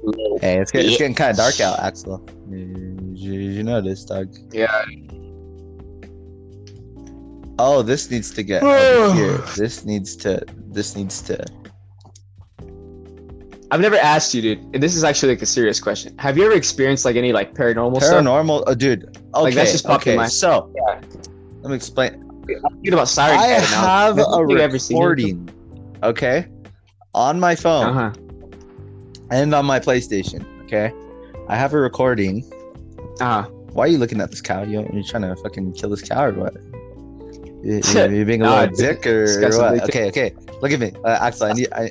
little. Hey, it's, get, it's getting kind of dark out, Axel. You, you, you notice, Doug? Yeah. Oh, this needs to get over here. This needs to. This needs to. I've never asked you, dude. And this is actually like a serious question. Have you ever experienced like any like paranormal stuff? Paranormal, oh, dude. Okay, Like, that's just popped okay. my- So, Yeah. let me explain. I'm thinking about Siren I now. have a think I've ever seen it. recording, okay, on my phone Uh-huh. and on my PlayStation. Okay, I have a recording. Uh-huh. Why are you looking at this cow? You you trying to fucking kill this cow or what? You, you, you being a Nah, little dick or, or what? Okay, okay. Look at me, uh, Axel. I need I,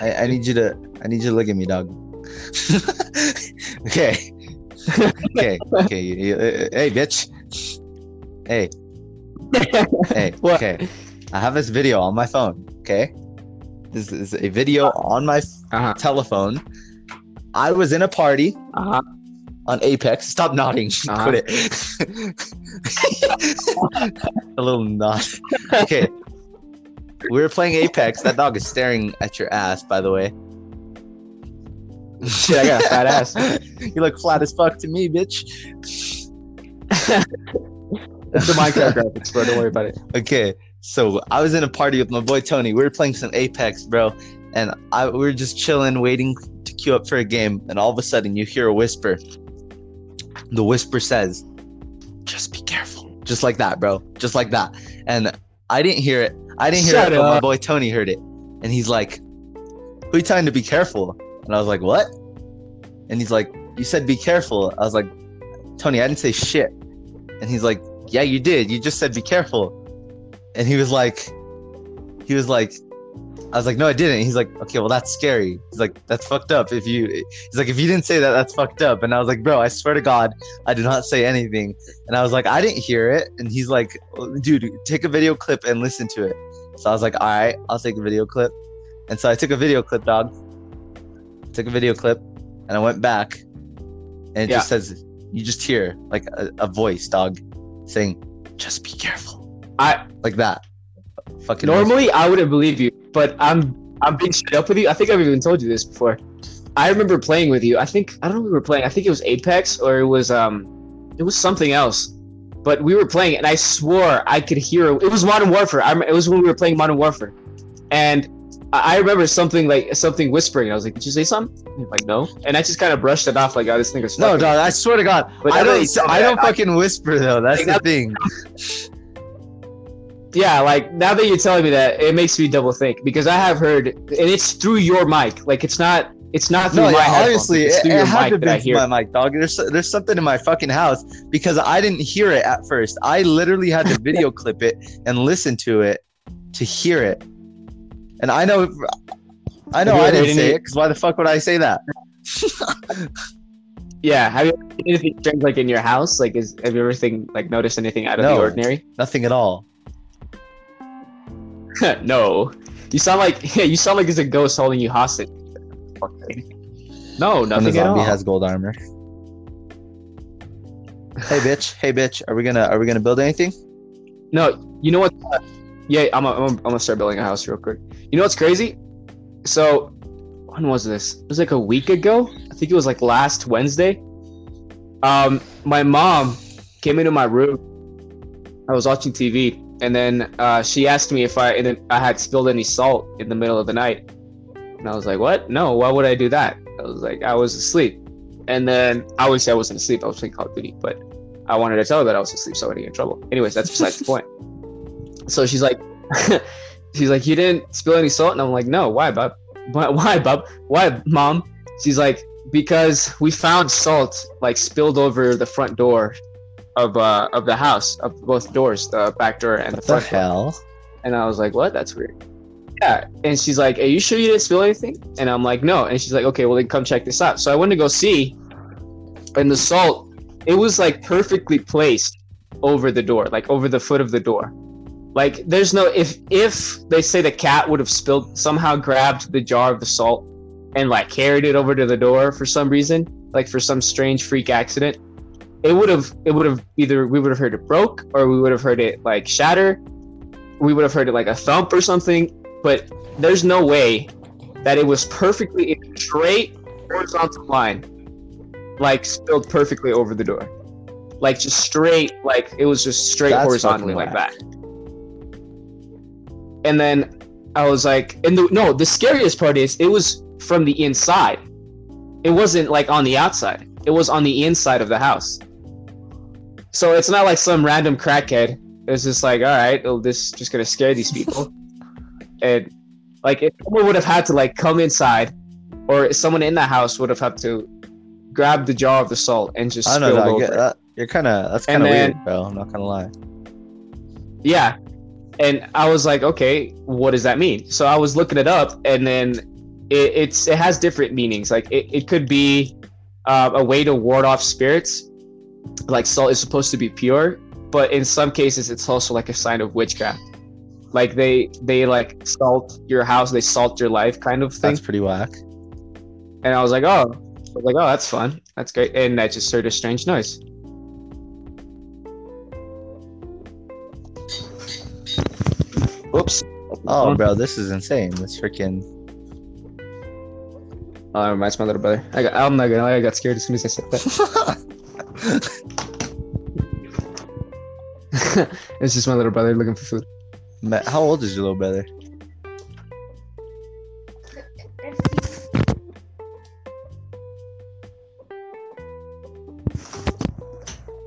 I, I need you to I need you to look at me, dog. okay. Okay. Okay. you- you- uh, hey, bitch. Hey. Hey. What? Okay. I have this video on my phone. Okay. This is a video on my Uh-huh. telephone. I was in a party Uh-huh. On Apex. Stop nodding. Uh-huh. Quit it. a little nod. Okay. We were playing Apex. That dog is staring at your ass, by the way. Shit, I got a fat ass. you look flat as fuck to me, bitch. It's the Minecraft graphics, bro. Don't worry about it. Okay, so I was in a party with my boy Tony. We were playing some Apex, bro, and I we were just chilling, waiting to queue up for a game. And all of a sudden, you hear a whisper. The whisper says, "Just be careful," just like that, bro, just like that. And I didn't hear it. I didn't hear Shut it, but my boy Tony heard it, and he's like, "Who you telling to be careful?" And I was like, "What?" And he's like, "You said be careful." I was like, "Tony, I didn't say shit." And he's like, "Yeah, you did. You just said be careful." And he was like, he was like, I was like, no, I didn't. He's like, okay, well, that's scary. He's like, that's fucked up. If you, he's like, if you didn't say that, that's fucked up. And I was like, bro, I swear to God, I did not say anything. And I was like, I didn't hear it. And he's like, dude, take a video clip and listen to it. So I was like, all right, I'll take a video clip. And so I took a video clip, dog. Took a video clip, and I went back, and it Yeah. just says, you just hear like a, a voice, dog, saying, just be careful, I like that. Fucking normally I wouldn't believe you, but I'm I'm being straight up with you. I think I've even told you this before. I remember playing with you. I think I don't know we were playing. I think it was Apex or it was um it was something else. But we were playing and I swore I could hear it was Modern Warfare. I rem- it was when we were playing Modern Warfare. And I I remember something like something whispering. I was like, "Did you say something?" And he's like, "No," and I just kind of brushed it off like, "Oh, this thing is No, fucking- dog. I swear to God, But I now that you don't. tell I don't that, I- fucking whisper though. That's Like, the that- thing. Yeah, like now that you're telling me that, it makes me double think because I have heard, and it's through your mic. Like it's not, it's not through No, my yeah, obviously, it's it, through it your had to mic that I be my mic, dog. There's there's something in my fucking house because I didn't hear it at first. I literally had to video clip it and listen to it to hear it. And I know, I know, I didn't say it because why the fuck would I say that? Yeah, have you anything strange like in your house? Like, is have you ever think, like noticed anything out of the ordinary? Nothing at all. no, you sound like yeah, you sound like it's a ghost holding you hostage. No, nothing. And the zombie has gold armor. Hey bitch, hey bitch, are we gonna are we gonna build anything? No, you know what? Yeah, I'm, i I'm, i I'm gonna start building a house real quick. You know what's crazy? So, when was this? It was like a week ago. I think it was like last Wednesday. Um, my mom came into my room. I was watching TV, and then uh, she asked me if I then I had spilled any salt in the middle of the night, and I was like, "What? No. Why would I do that?" I was like, "I was asleep," and then obviously I wasn't asleep. I was playing Call of Duty, but I wanted to tell her that I was asleep so I wouldn't get in trouble. Anyways, that's besides the point. So she's like, she's like, you didn't spill any salt, and I'm like, no, why, Bob? Why, why, Bob? Why, mom? She's like, because we found salt like spilled over the front door of uh of the house of both doors, the back door and What the the front door. hell? And I was like, what? That's weird. Yeah. And she's like, are you sure you didn't spill anything? And I'm like, no. And she's like, okay, well then come check this out. So I went to go see, and the salt, it was like perfectly placed over the door, like over the foot of the door. Like there's no if if they say the cat would have spilled somehow grabbed the jar of the salt and like carried it over to the door for some reason, like for some strange freak accident, it would have it would have either we would have heard it broke or we would have heard it like shatter. We would have heard it like a thump or something, but there's no way that it was perfectly in a straight horizontal line, like spilled perfectly over the door. Like just straight, like it was just straight That's horizontally like that. And then I was like, and the, no, the scariest part is it was from the inside. It wasn't like on the outside. It was on the inside of the house. So it's not like some random crackhead. It's just like, all right, this is just gonna scare these people. and like, if someone would have had to like come inside, or someone in the house would have had to grab the jar of the salt and just I don't know. Dog. it. That, you're kind of that's kind of weird, bro. I'm not gonna lie. Yeah. And I was like, okay, what does that mean? So I was looking it up, and then it, it's it has different meanings. Like it, it could be uh, a way to ward off spirits. Like salt is supposed to be pure, but in some cases, it's also like a sign of witchcraft. Like they they like salt your house, they salt your life, kind of thing. That's pretty whack. And I was like, oh, I was like, oh, that's fun, that's great. And I just heard a strange noise. Oops. Oh, bro, this is insane. This freaking. Oh, that reminds my little brother. I got, I'm not gonna lie, I got scared as soon as I said that. it's just my little brother looking for food. Ma- How old is your little brother?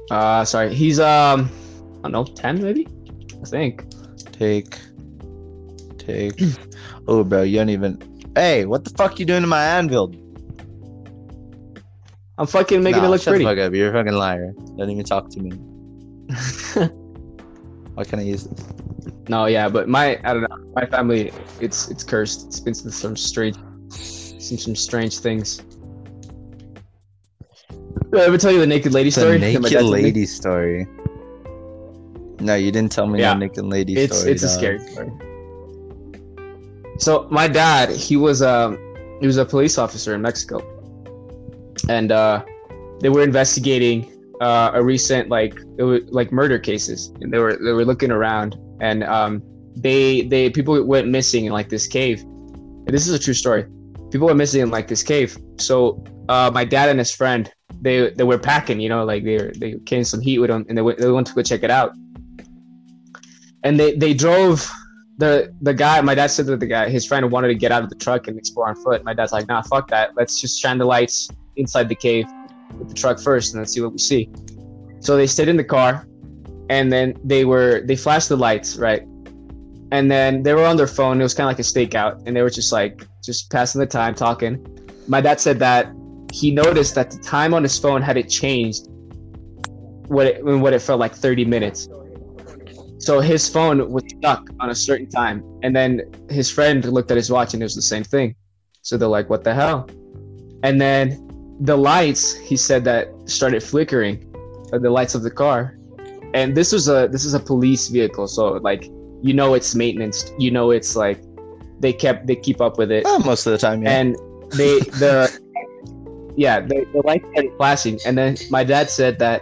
Uh, sorry, he's um, I don't know, ten maybe. I think. Take. Take. oh, bro, you don't even. Hey, what the fuck you doing to my anvil? I'm fucking making Nah, it look shut pretty. the fuck up. You're a fucking liar. Don't even talk to me. Why can't I use this? no, yeah, but my I don't know, my family, it's it's cursed. It's been some strange, some some strange things. Did I ever tell you the naked lady The story? naked lady story. No, you didn't tell me Yeah. no naked lady it's story. it's a scary story. So my dad, he was um he was a police officer in Mexico, and uh, they were investigating uh, a recent like it was like murder cases, and they were they were looking around, and um they they people went missing in like this cave. And this is a true story. People went missing in like this cave. So uh, my dad and his friend they they were packing, you know, like they were, they came some heat with them, and they went they went to go check it out and they they drove the the guy, my dad said that the guy, his friend wanted to get out of the truck and explore on foot. My dad's like, nah, fuck that. Let's just shine the lights inside the cave with the truck first, and let's see what we see. So they stayed in the car, and then they were they flashed the lights, right? And then they were on their phone. It was kind of like a stakeout, and they were just like just passing the time, talking. My dad said that he noticed that the time on his phone had it changed. What it what it felt like 30 minutes. So his phone was stuck on a certain time, and then his friend looked at his watch, and it was the same thing. So they're like, "What the hell?" And then the lights, he said that started flickering, uh, the lights of the car, and this was a this is a police vehicle, so like you know it's maintenance, you know it's like they kept they keep up with it, Oh, most of the time, yeah. and they the yeah the, the lights started flashing, and then my dad said that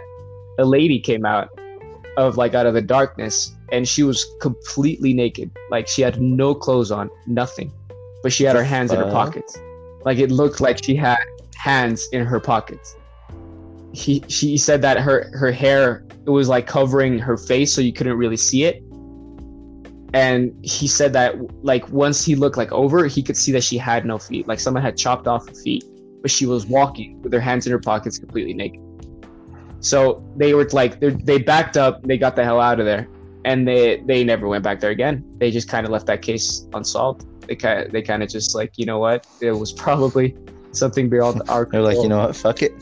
a lady came out of like out of the darkness, and she was completely naked, like she had no clothes on, nothing, but she had her hands in her pockets, like it looked like she had hands in her pockets. He she said that her her hair it was like covering her face, so you couldn't really see it. And he said that like once he looked like over, he could see that she had no feet, like someone had chopped off her feet, but she was walking with her hands in her pockets, completely naked. So they were like they backed up, they got the hell out of there, and they they never went back there again. They just kind of left that case unsolved. They kind they kind of just like you know what, it was probably something beyond our. They're like, you know what? Fuck it.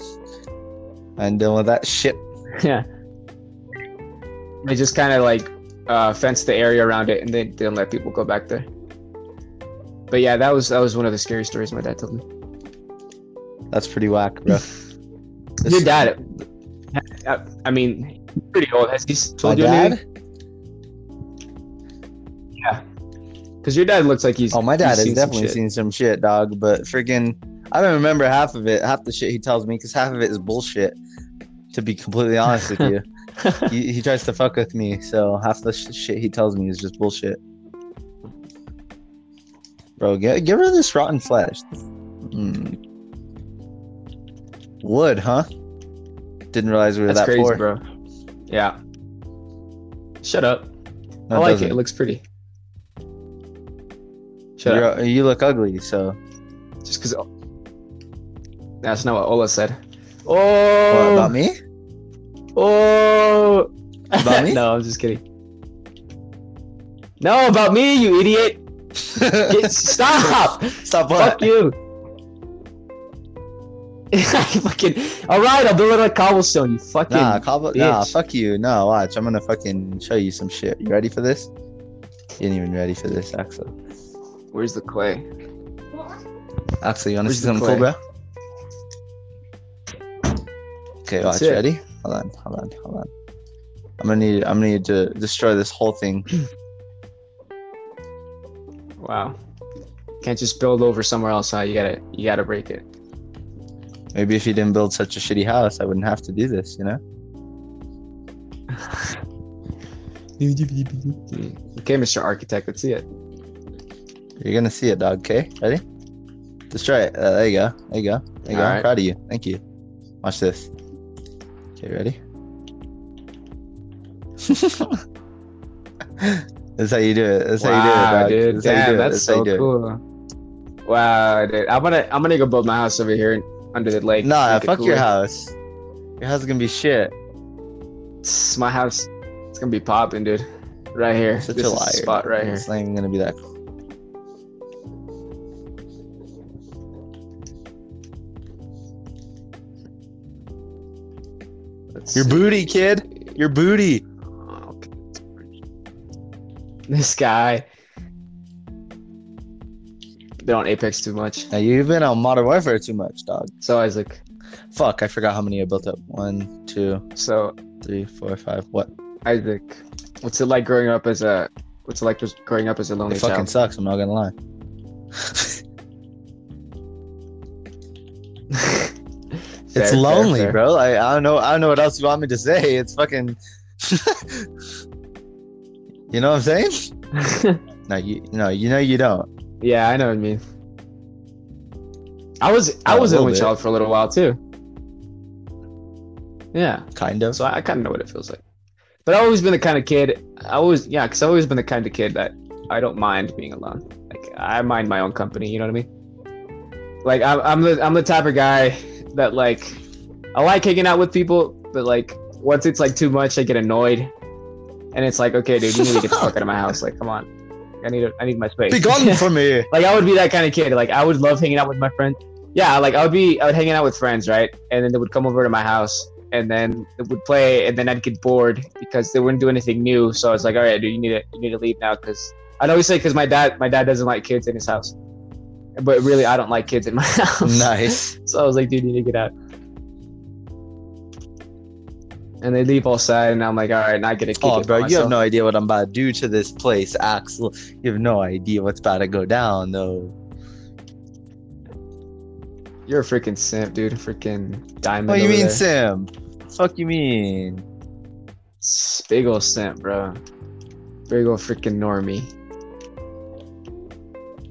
I'm done with that shit. yeah. They just kind of like uh, fenced the area around it, and they didn't let people go back there. But yeah, that was that was one of the scary stories my dad told me. That's pretty whack, bro. Your dad, I, I mean, pretty old. Has he My told you dad? anything? Because your dad looks like he's. Oh, my dad has seen definitely seen some shit, dog. But freaking, I don't remember half of it. Half the shit he tells me, because half of it is bullshit. To be completely honest with you, he, he tries to fuck with me, so half the sh- shit he tells me is just bullshit. Bro, get get rid of this rotten flesh. Mm. Wood, huh? Didn't realize we were That's that crazy, poor. bro. Yeah. Shut up. No, I like it. doesn't. It looks pretty. Shut up. You're, you look ugly, so Just because. That's not what Ola said. Oh. what about me? Oh. About me? no, I'm just kidding. No, about me, you idiot. Get- Stop. Stop what? Fuck you. fucking. All right, I'll build it on cobblestone. You fucking. Nah, cobble, nah, fuck you. No, watch. I'm gonna fucking show you some shit. You ready for this? You ain't even ready for this, Axel. Where's the clay? Axel, you wanna Where's see the something cool, bro? Okay, watch. it. Ready? Hold on, hold on, hold on. I'm gonna need. I'm gonna need to destroy this whole thing. Wow. Can't just build over somewhere else. Huh? You gotta. You gotta break it. Maybe if you didn't build such a shitty house, I wouldn't have to do this. You know? Okay, Mr. Architect. Let's see it. You're gonna see it, dog. Okay, ready? Destroy it. Uh, there you go. There you go. There you go. I'm proud of you. Thank you. Watch this. Okay, ready? That's how you do it. That's how you do it, dog. dude. That's how you do Damn, it. that's you so cool. Wow, dude. I'm gonna. I'm gonna go build my house over here under the lake. Nah, fuck your house. Your house is gonna be shit. It's my house. It's gonna be popping, dude. Right here. Such this a liar. spot right here. It's not even gonna be that cool. Your booty, kid. Your booty. This guy. Been on Apex too much. Now you've been on Modern Warfare too much, dog. So Isaac. Fuck, I forgot how many I built up. One, two, So three, four, five. What? Isaac, what's it like growing up as a? What's it like just growing up as a lonely It fucking child? sucks. I'm not gonna lie. it's Fair, lonely, fair, fair. bro. I, I don't know. I don't know what else you want me to say. It's fucking. you know what I'm saying? No, you no, you know you don't. yeah, I know what you mean. I was I Oh, was an only bit. child for a little while too. Yeah, Kind of. so I, I kind of know what it feels like. But I've always been the kind of kid. I always yeah, because I've always been the kind of kid that I don't mind being alone. Like I mind my own company. You know what I mean? Like I'm, I'm the I'm the type of guy that like I like hanging out with people, but like once it's like too much, I get annoyed, and it's like, okay, dude, you need to get the fuck out of my house. Like, come on, I need a, I need my space. Be gone from me. like I would be that kind of kid. Like I would love hanging out with my friends. Yeah, like I would be I would hanging out with friends, right? And then they would come over to my house and then they would play and then I'd get bored because they wouldn't do anything new. So I was like, all right, dude, you need to you need to leave now because I'd always say because my dad my dad doesn't like kids in his house. But really I don't like kids in my house. Nice. So I was like, dude, you need to get out. And they leave all sad, and I'm like, all right, get to kick Oh, it bro, you have no idea what I'm about to do to this place, Axel. You have no idea what's about to go down, though. You're a freaking simp, dude. A freaking diamond. What do you mean, there. Sim? Fuck you mean? Big ol' simp, bro. Big ol' freaking normie.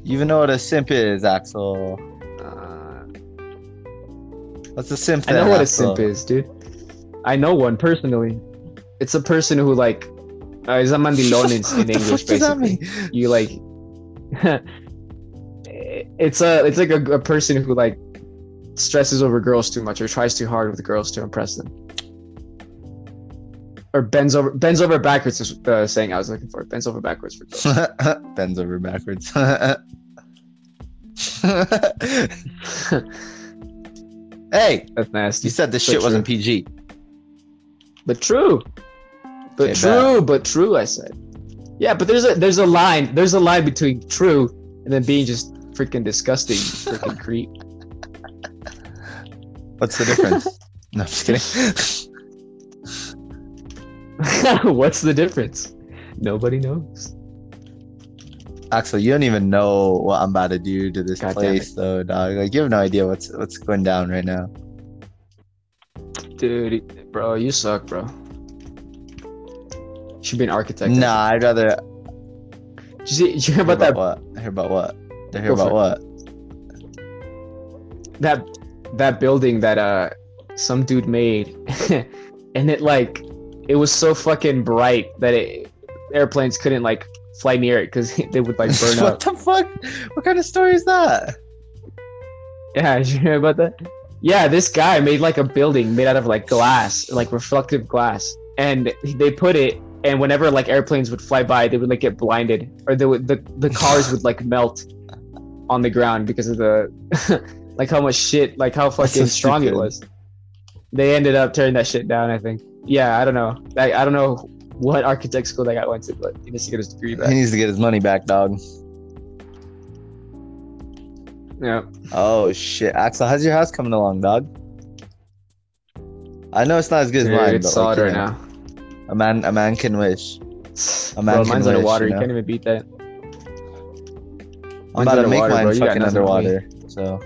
You even know what a simp is, Axel? Uh, What's a simp? I know then, what a simp is, dude. I know one personally. It's a person who like uh, is a mandilon in, in English, basically. You like, it's a it's like a, a person who like stresses over girls too much or tries too hard with girls to impress them. Or bends over bends over backwards is the saying I was looking for. Bends over backwards for. Bends over backwards. hey, That's nasty. you said this But shit wasn't. PG. But true. But Okay, true, but true, I said. Yeah, but there's a there's a line. There's a line between true and then being just freaking disgusting, freaking creep. What's the difference? no, I'm just kidding. What's the difference? Nobody knows. Axel, you don't even know what I'm about to do to this God place, though, dog. Like, you have no idea what's what's going down right now. Dude, bro, you suck, bro. You should be an architect. Nah, I'd rather Did you, see, did you hear hear about that what? Hear about what? To hear about it. what? that that building that uh some dude made and it like it was so fucking bright that it airplanes couldn't like fly near it because they would like burn what up. What the fuck? What kind of story is that? yeah did you hear about that? Yeah this guy made like a building made out of like glass like reflective glass and they put it and whenever like airplanes would fly by they would like get blinded or they would the, the cars would like melt on the ground because of the like how much shit like how That's so fucking strong it was. They ended up tearing that shit down i think yeah i don't know i, I don't know what architect school that guy went to but he needs to get his degree back. He needs to get his money back, dog. yeah Oh shit, Axel, how's your house coming along, dog? I know it's not as good as mine, it's but solid like, right know, now a man, a man can wish. A man bro can mine's wish, underwater you you, can't even beat that I'm Mine's about to make mine bro. Fucking nothing on me. underwater. So,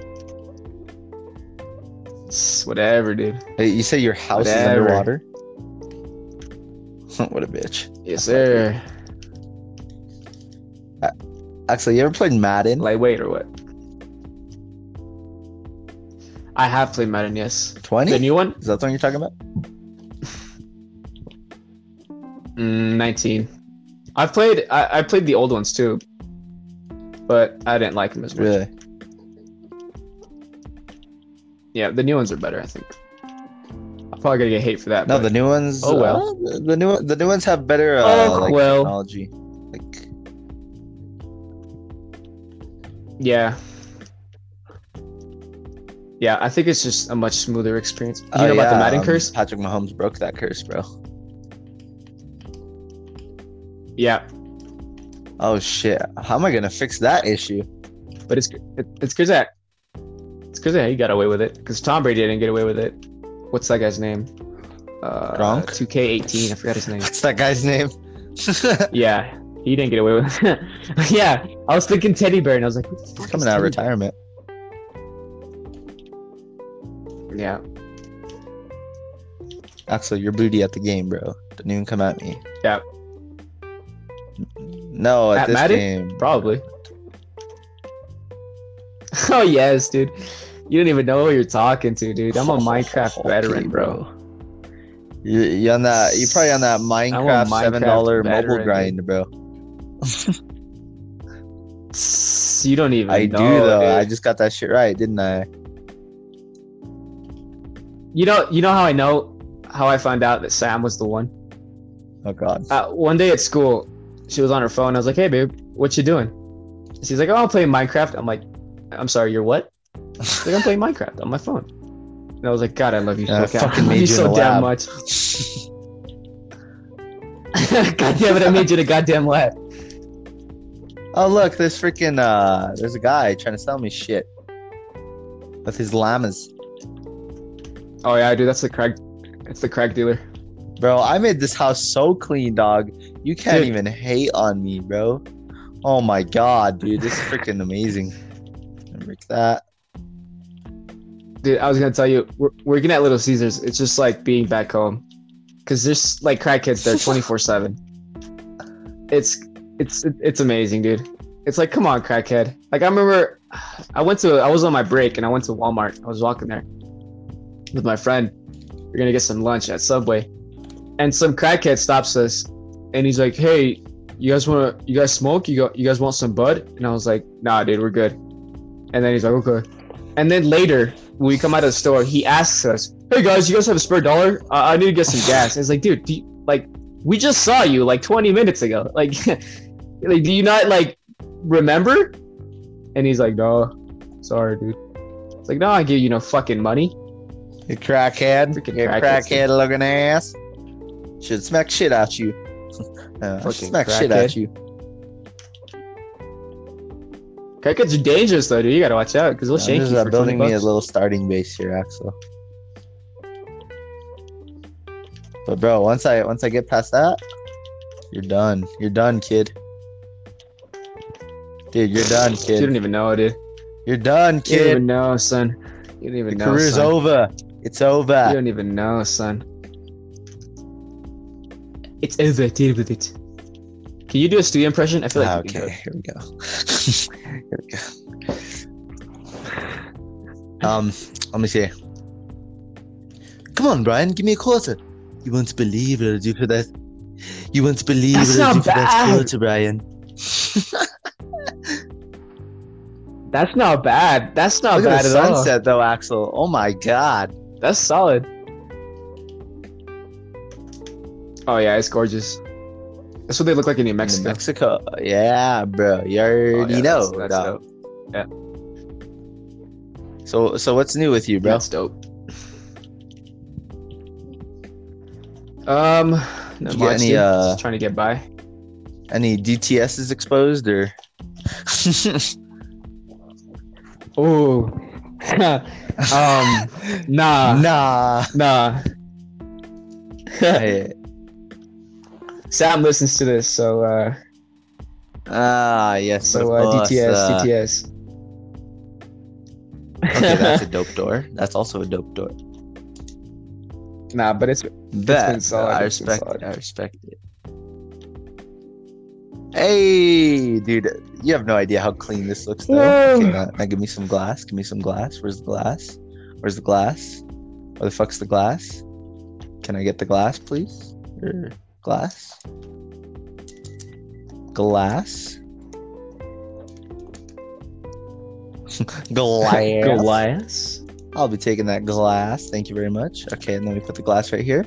It's whatever dude hey, you say your house is underwater? what a bitch. yes sir Actually, you ever played Madden? lightweight or what i have played madden yes 20? the new one Is that the one you're talking about? Mm, 19. I've played I, I played the old ones too, but I didn't like them as much. Really? Yeah, the new ones are better. I think. Probably gonna get hate for that. No, but the new ones. Oh, well. uh, the new the new ones have better uh, Oh, like well. technology. Like yeah, yeah. I think it's just a much smoother experience. You oh, know about the Madden um, curse? Patrick Mahomes broke that curse, bro. Yeah, Oh shit! How am I gonna fix that issue? but it's it, it's that it's because he got away with it. Because Tom Brady didn't get away with it. What's that guy's name? Uh, Gronk? 2K18. I forgot his name. What's that guy's name? Yeah, he didn't get away with it. yeah, I was thinking teddy bear, and I was like, who the fuck Coming out of retirement. Yeah, Axel, your booty at the game, bro. Don't even come at me. Yeah. No, at, At this Madden? game. probably. oh yes, dude. You don't even know who you're talking to, dude. I'm a Minecraft veteran, bro. You, you on that? You probably on that Minecraft Minecraft seven dollar mobile veteran, grind, bro. You don't even. I know, do though. dude. I just got that shit right, didn't I? You know. You know how I know how I found out that Sam was the one. Oh god. Uh, one day at school, she was on her phone. I was like, "Hey, babe, what you doing?" She's like, "Oh, I'm playing Minecraft." I'm like, "I'm sorry, you're what?" She's like, "I'm playing Minecraft on my phone." And I was like, "God, I love you Yeah, I so, fucking made you you so damn much." God damn it! I made you the goddamn lab. Oh look, there's freaking uh there's a guy trying to sell me shit. With his llamas. Oh yeah, dude, that's the crack. It's the crack dealer. Bro, I made this house so clean, dog. You can't Dude. even hate on me, bro. Oh my god, dude, this is freaking amazing. Remember that? Dude, I was gonna tell you, we're, working at Little Caesars, it's just like being back home, cause there's like crackheads there twenty four seven. It's it's it's amazing, dude. It's like, come on, crackhead. Like I remember, I went to I was on my break and I went to Walmart. I was walking there with my friend. We're gonna get some lunch at Subway, and some crackhead stops us, and he's like, "Hey, you guys wanna you guys smoke? You go, you guys want some bud?" And I was like, "Nah, dude, we're good." And then he's like, "Okay." And then later, we come out of the store, he asks us, "Hey guys, you guys have a spare dollar? Uh, I need to get some gas." And it's like, dude, do you, like we just saw you like 20 minutes ago. Like, like do you not like remember? And he's like, "No, sorry, dude." It's like, "No, I give you no fucking money." You crackhead. Freaking You crackheads, crackhead looking ass. Should smack shit at you. Uh, smack shit at you. Are dangerous though, dude. You gotta watch out because they'll I'm shank you uh, for building me a little starting base here, Axel. But bro, once I once I get past that, you're done. You're done, kid. Dude, you're done, kid. You don't even know, dude. You're done, kid. You don't even know, son. You don't even The know. career's son. over. It's over. You don't even know, son. It's over. Deal with it. Can you do a studio impression? I feel like Ah, okay, here we go. here we go. Um, let me see. Come on, Brian, give me a quarter. You won't believe what I do for that. You won't believe That's what I do for that bad. quarter, Brian. That's not bad. That's not Look bad at the at all. sunset, though, Axel. Oh my god. That's solid. Oh yeah, it's gorgeous. That's what they look like in New Mexico. Mexico. Yeah, bro. You already Oh, yeah, know. that's- that's dope. So, so what's new with you, bro? That's dope. Um, not you any, uh, Just trying to get by. Any DTS is exposed or? Oh, um, nah, nah. nah. Hey, Sam listens to this, so uh, ah, yes. so uh, course, DTS, uh, DTS. Okay, that's a dope door. That's also a dope door. nah, but it's Bet. solid, I respect it. I respect it. Hey, dude, you have no idea how clean this looks, though. Whoa. Okay, now, now give me some glass. Give me some glass. Where's the glass? Where's the glass? Where the fuck's the glass? Can I get the glass, please? Glass? Glass? glass. glass. I'll be taking that glass. Thank you very much. Okay, and then we put the glass right here.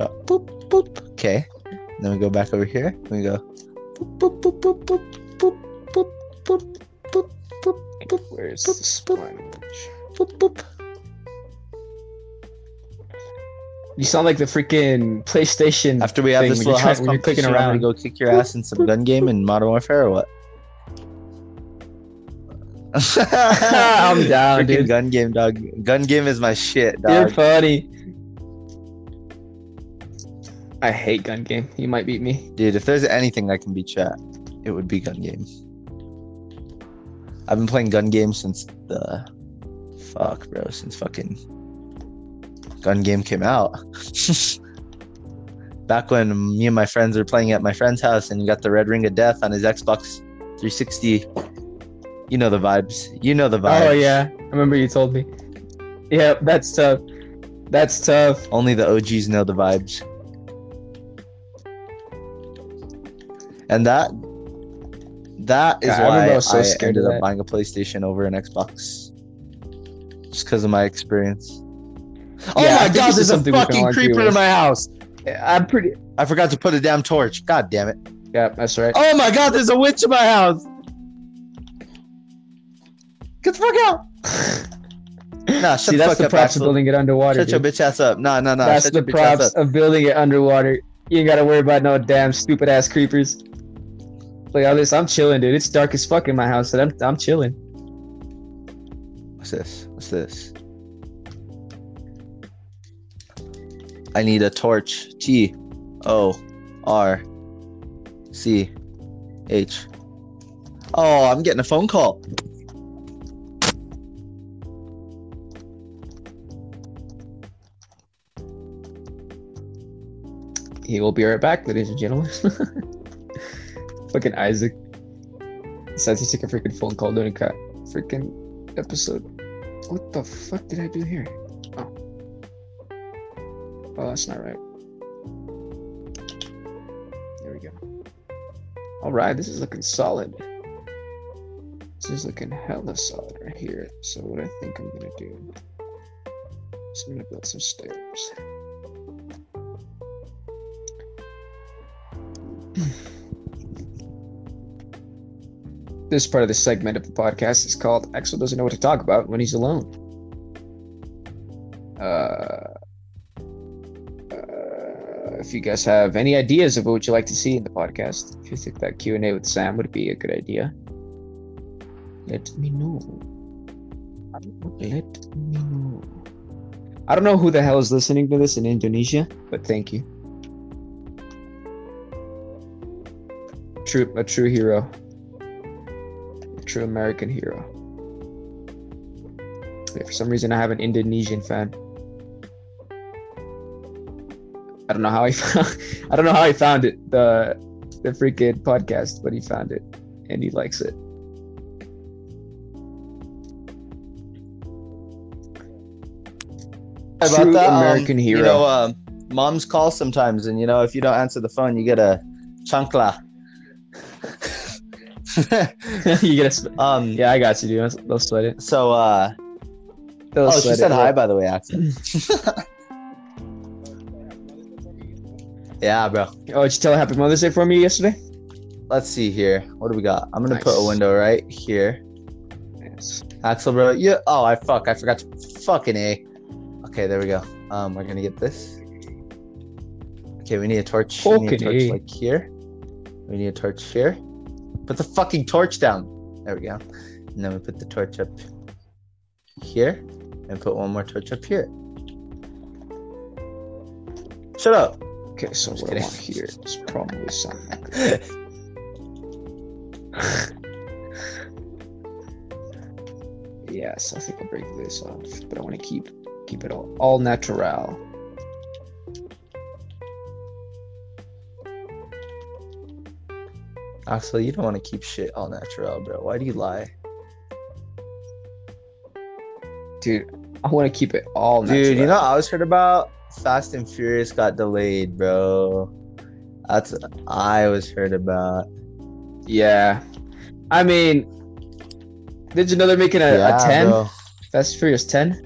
Uh, boop, boop. Okay. And then we go back over here. We go. Boop, boop, boop, boop, boop, boop, boop, boop, boop, boop, Where's boop, the sponge? boop, boop. You sound like the freaking PlayStation. After we have this little house when you're clicking competition, I'm around. gonna go kick your ass in some gun game in Modern Warfare or what? I'm down, Freaking dude. gun game, dog. Gun game is my shit, You're funny. I hate gun game. You might beat me. Dude, if there's anything I can beat you at, it would be gun game. I've been playing gun game since the fuck, bro, since fucking gun game came out. Back when me and my friends were playing at my friend's house and he got the red ring of death on his Xbox 360. You know the vibes. You know the oh, vibes. Oh yeah, I remember you told me. Yeah, that's tough. That's tough. Only the OGs know the vibes. And that That is why I was so I scared ended of up buying a PlayStation over an Xbox. Just because of my experience. Oh Yeah, my god, there's a fucking creeper in my house. I'm pretty. I forgot to put a damn torch. God damn it. Yeah, that's right. Oh my god, there's a witch in my house. Get the fuck out. Nah, shut See, the that's fuck the up, props of building it underwater. Shut your bitch ass up. Nah, nah, nah. that's shut the your bitch ass props of building it underwater. You ain't gotta worry about no damn stupid ass creepers. Like all this, I'm chilling, dude. It's dark as fuck in my house, and I'm I'm chilling. What's this? What's this? I need a torch. T O R C H. Oh, I'm getting a phone call. He will be right back, ladies and gentlemen. Fucking Isaac decides to take a freaking phone call during a freaking episode. What the fuck did I do here? Oh. That's not right. There we go. All right, this is looking solid. This is looking hella solid right here. So what I think I'm gonna do is I'm gonna build some stairs. This part of the segment of the podcast is called Axel doesn't know what to talk about when he's alone. If you guys have any ideas of what you'd like to see in the podcast, if you think that Q and A with Sam would be a good idea, let me know. Let me know. I don't know who the hell is listening to this in Indonesia, but thank you. True, a true hero. A true American hero. For some reason, I have an Indonesian fan. Don't know how he found. I don't know how he found it. The the freaking podcast, but he found it, and he likes it. About True that, American um, hero. You know, um, moms call sometimes, and you know, if you don't answer the phone, you get a chancla. you get a. Sp- um, yeah, I got you, dude. They'll sweat it. So, uh, They'll oh, she said it. hi, by the way, Axel. Yeah, bro. Oh, did you tell Happy Mother's Day for me yesterday? Let's see here. What do we got? I'm gonna put a window right here. Yes. Axel, bro. Yeah. Oh, I fuck. I forgot to fucking a. Okay, there we go. Um, we're gonna get this. Okay, we need a torch. we need a torch A. like here. We need a torch here. Put the fucking torch down. There we go. And then we put the torch up here, and put one more torch up here. Shut up. Okay, so what I kidding. want here is probably something like. Yes, I think I'll break this off, but I want to keep keep it all all natural. Axel, you don't want to keep shit all natural, bro. Why do you lie? Dude, I want to keep it all natural. Dude, you know, I was heard about Fast and Furious got delayed, bro. That's I was heard about. Yeah. I mean, did you know they're making a, Yeah, a 10? bro. Fast and Furious 10?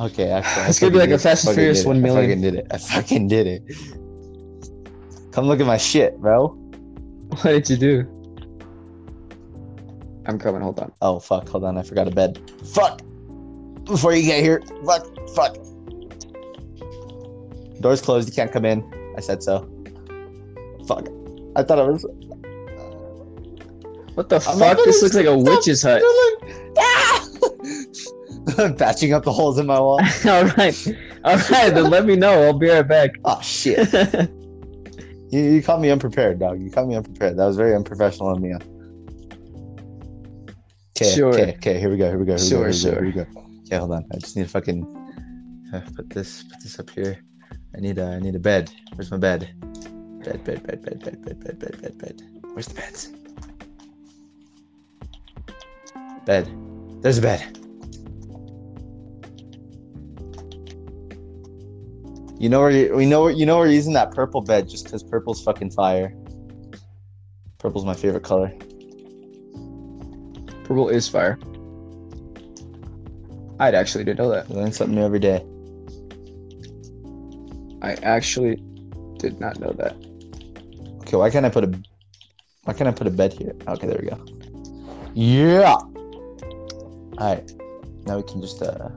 Okay, actually, It's gonna be like a. Fast and Furious 1 million. I fucking did it. I fucking did it. Come look at my shit, bro. What did you do? I'm coming, hold on. Oh fuck! Hold on, I forgot a bed. Fuck! Before you get here, fuck, fuck. Doors closed. You can't come in. I said so. Fuck! I thought it was. What the I'm fuck? This looks like a stop. witch's hut. I'm ah! patching up the holes in my wall. all right. All right, then let me know. I'll be right back. Oh shit! You, you caught me unprepared, dog. You caught me unprepared. That was very unprofessional of me. Okay, Sure. okay, okay. Here we go. Here we go. Here Sure, we go. sure. Here we go. Here we go. Okay, hold on. I just need to fucking uh, put this put this up here. I need a I need a bed. Where's my bed? Bed, bed, bed, bed, bed, bed, bed, bed, bed, bed. Where's the beds? Bed. There's a bed. You know where we know you know we're using that purple bed just because purple's fucking fire. Purple's my favorite color. Purple is fire. I'd actually didn't know that. You learn something new every day. I actually did not know that. Okay, why can't I put a why can't I put a bed here? Okay, there we go. Yeah. Alright. Now we can just uh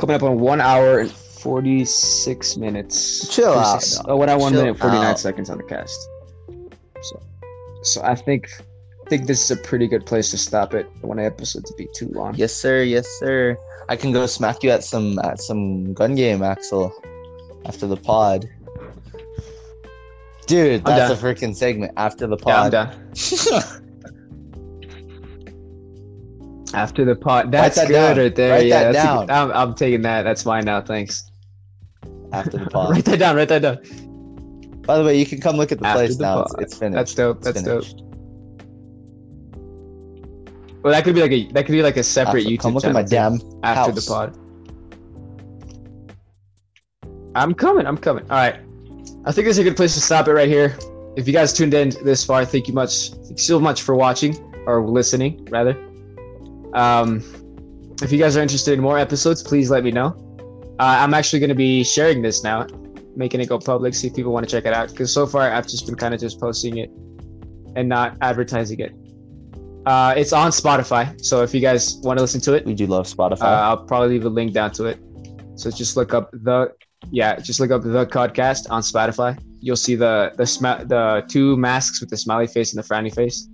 Coming up on one hour and forty six minutes. Chill out, 46 dog. Oh, one hour, one Chill minute, forty nine out. seconds on the cast. So, so I think I think this is a pretty good place to stop it. I want an episode to be too long. Yes sir, yes sir. I can go smack you at some at some gun game, Axel. After the pod. Dude, that's a freaking segment after the Yeah, I'm pod. done. After the pod, that's that good down. right there. Write yeah, that that's down. good- I'm, I'm taking that. That's mine now. Thanks. after the pod. write that down. Write that down. By the way, you can come look at the After place the now. It's, pod. it's finished. That's dope. That's dope. Well, that could be like a that could be like a separate After- YouTube come look at my damn after house. the pod. I'm coming. I'm coming. All right. I think this is a good place to stop it right here. If you guys tuned in this far, thank you much, thank you so much for watching or listening, rather. Um, if you guys are interested in more episodes, please let me know. Uh, I'm actually going to be sharing this now, making it go public, see if people want to check it out. Because so far, I've just been kind of just posting it and not advertising it. Uh, it's on Spotify, so if you guys want to listen to it, We do love Spotify. uh, I'll probably leave a link down to it. So just look up the yeah, just look up the podcast on Spotify. You'll see the the sma- the two masks with the smiley face and the frowny face.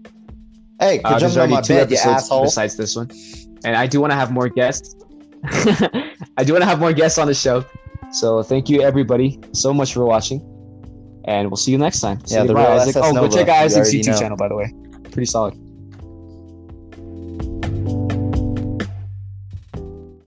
hey, Uh, quit there's jumping on already my two bed, episodes asshole. besides this one, and I do want to have more guests. I do want to have more guests on the show. So thank you everybody so much for watching, and we'll see you next time. Yeah, the real Isaac. Oh, go check out Isaac's YouTube channel by the way. Pretty solid.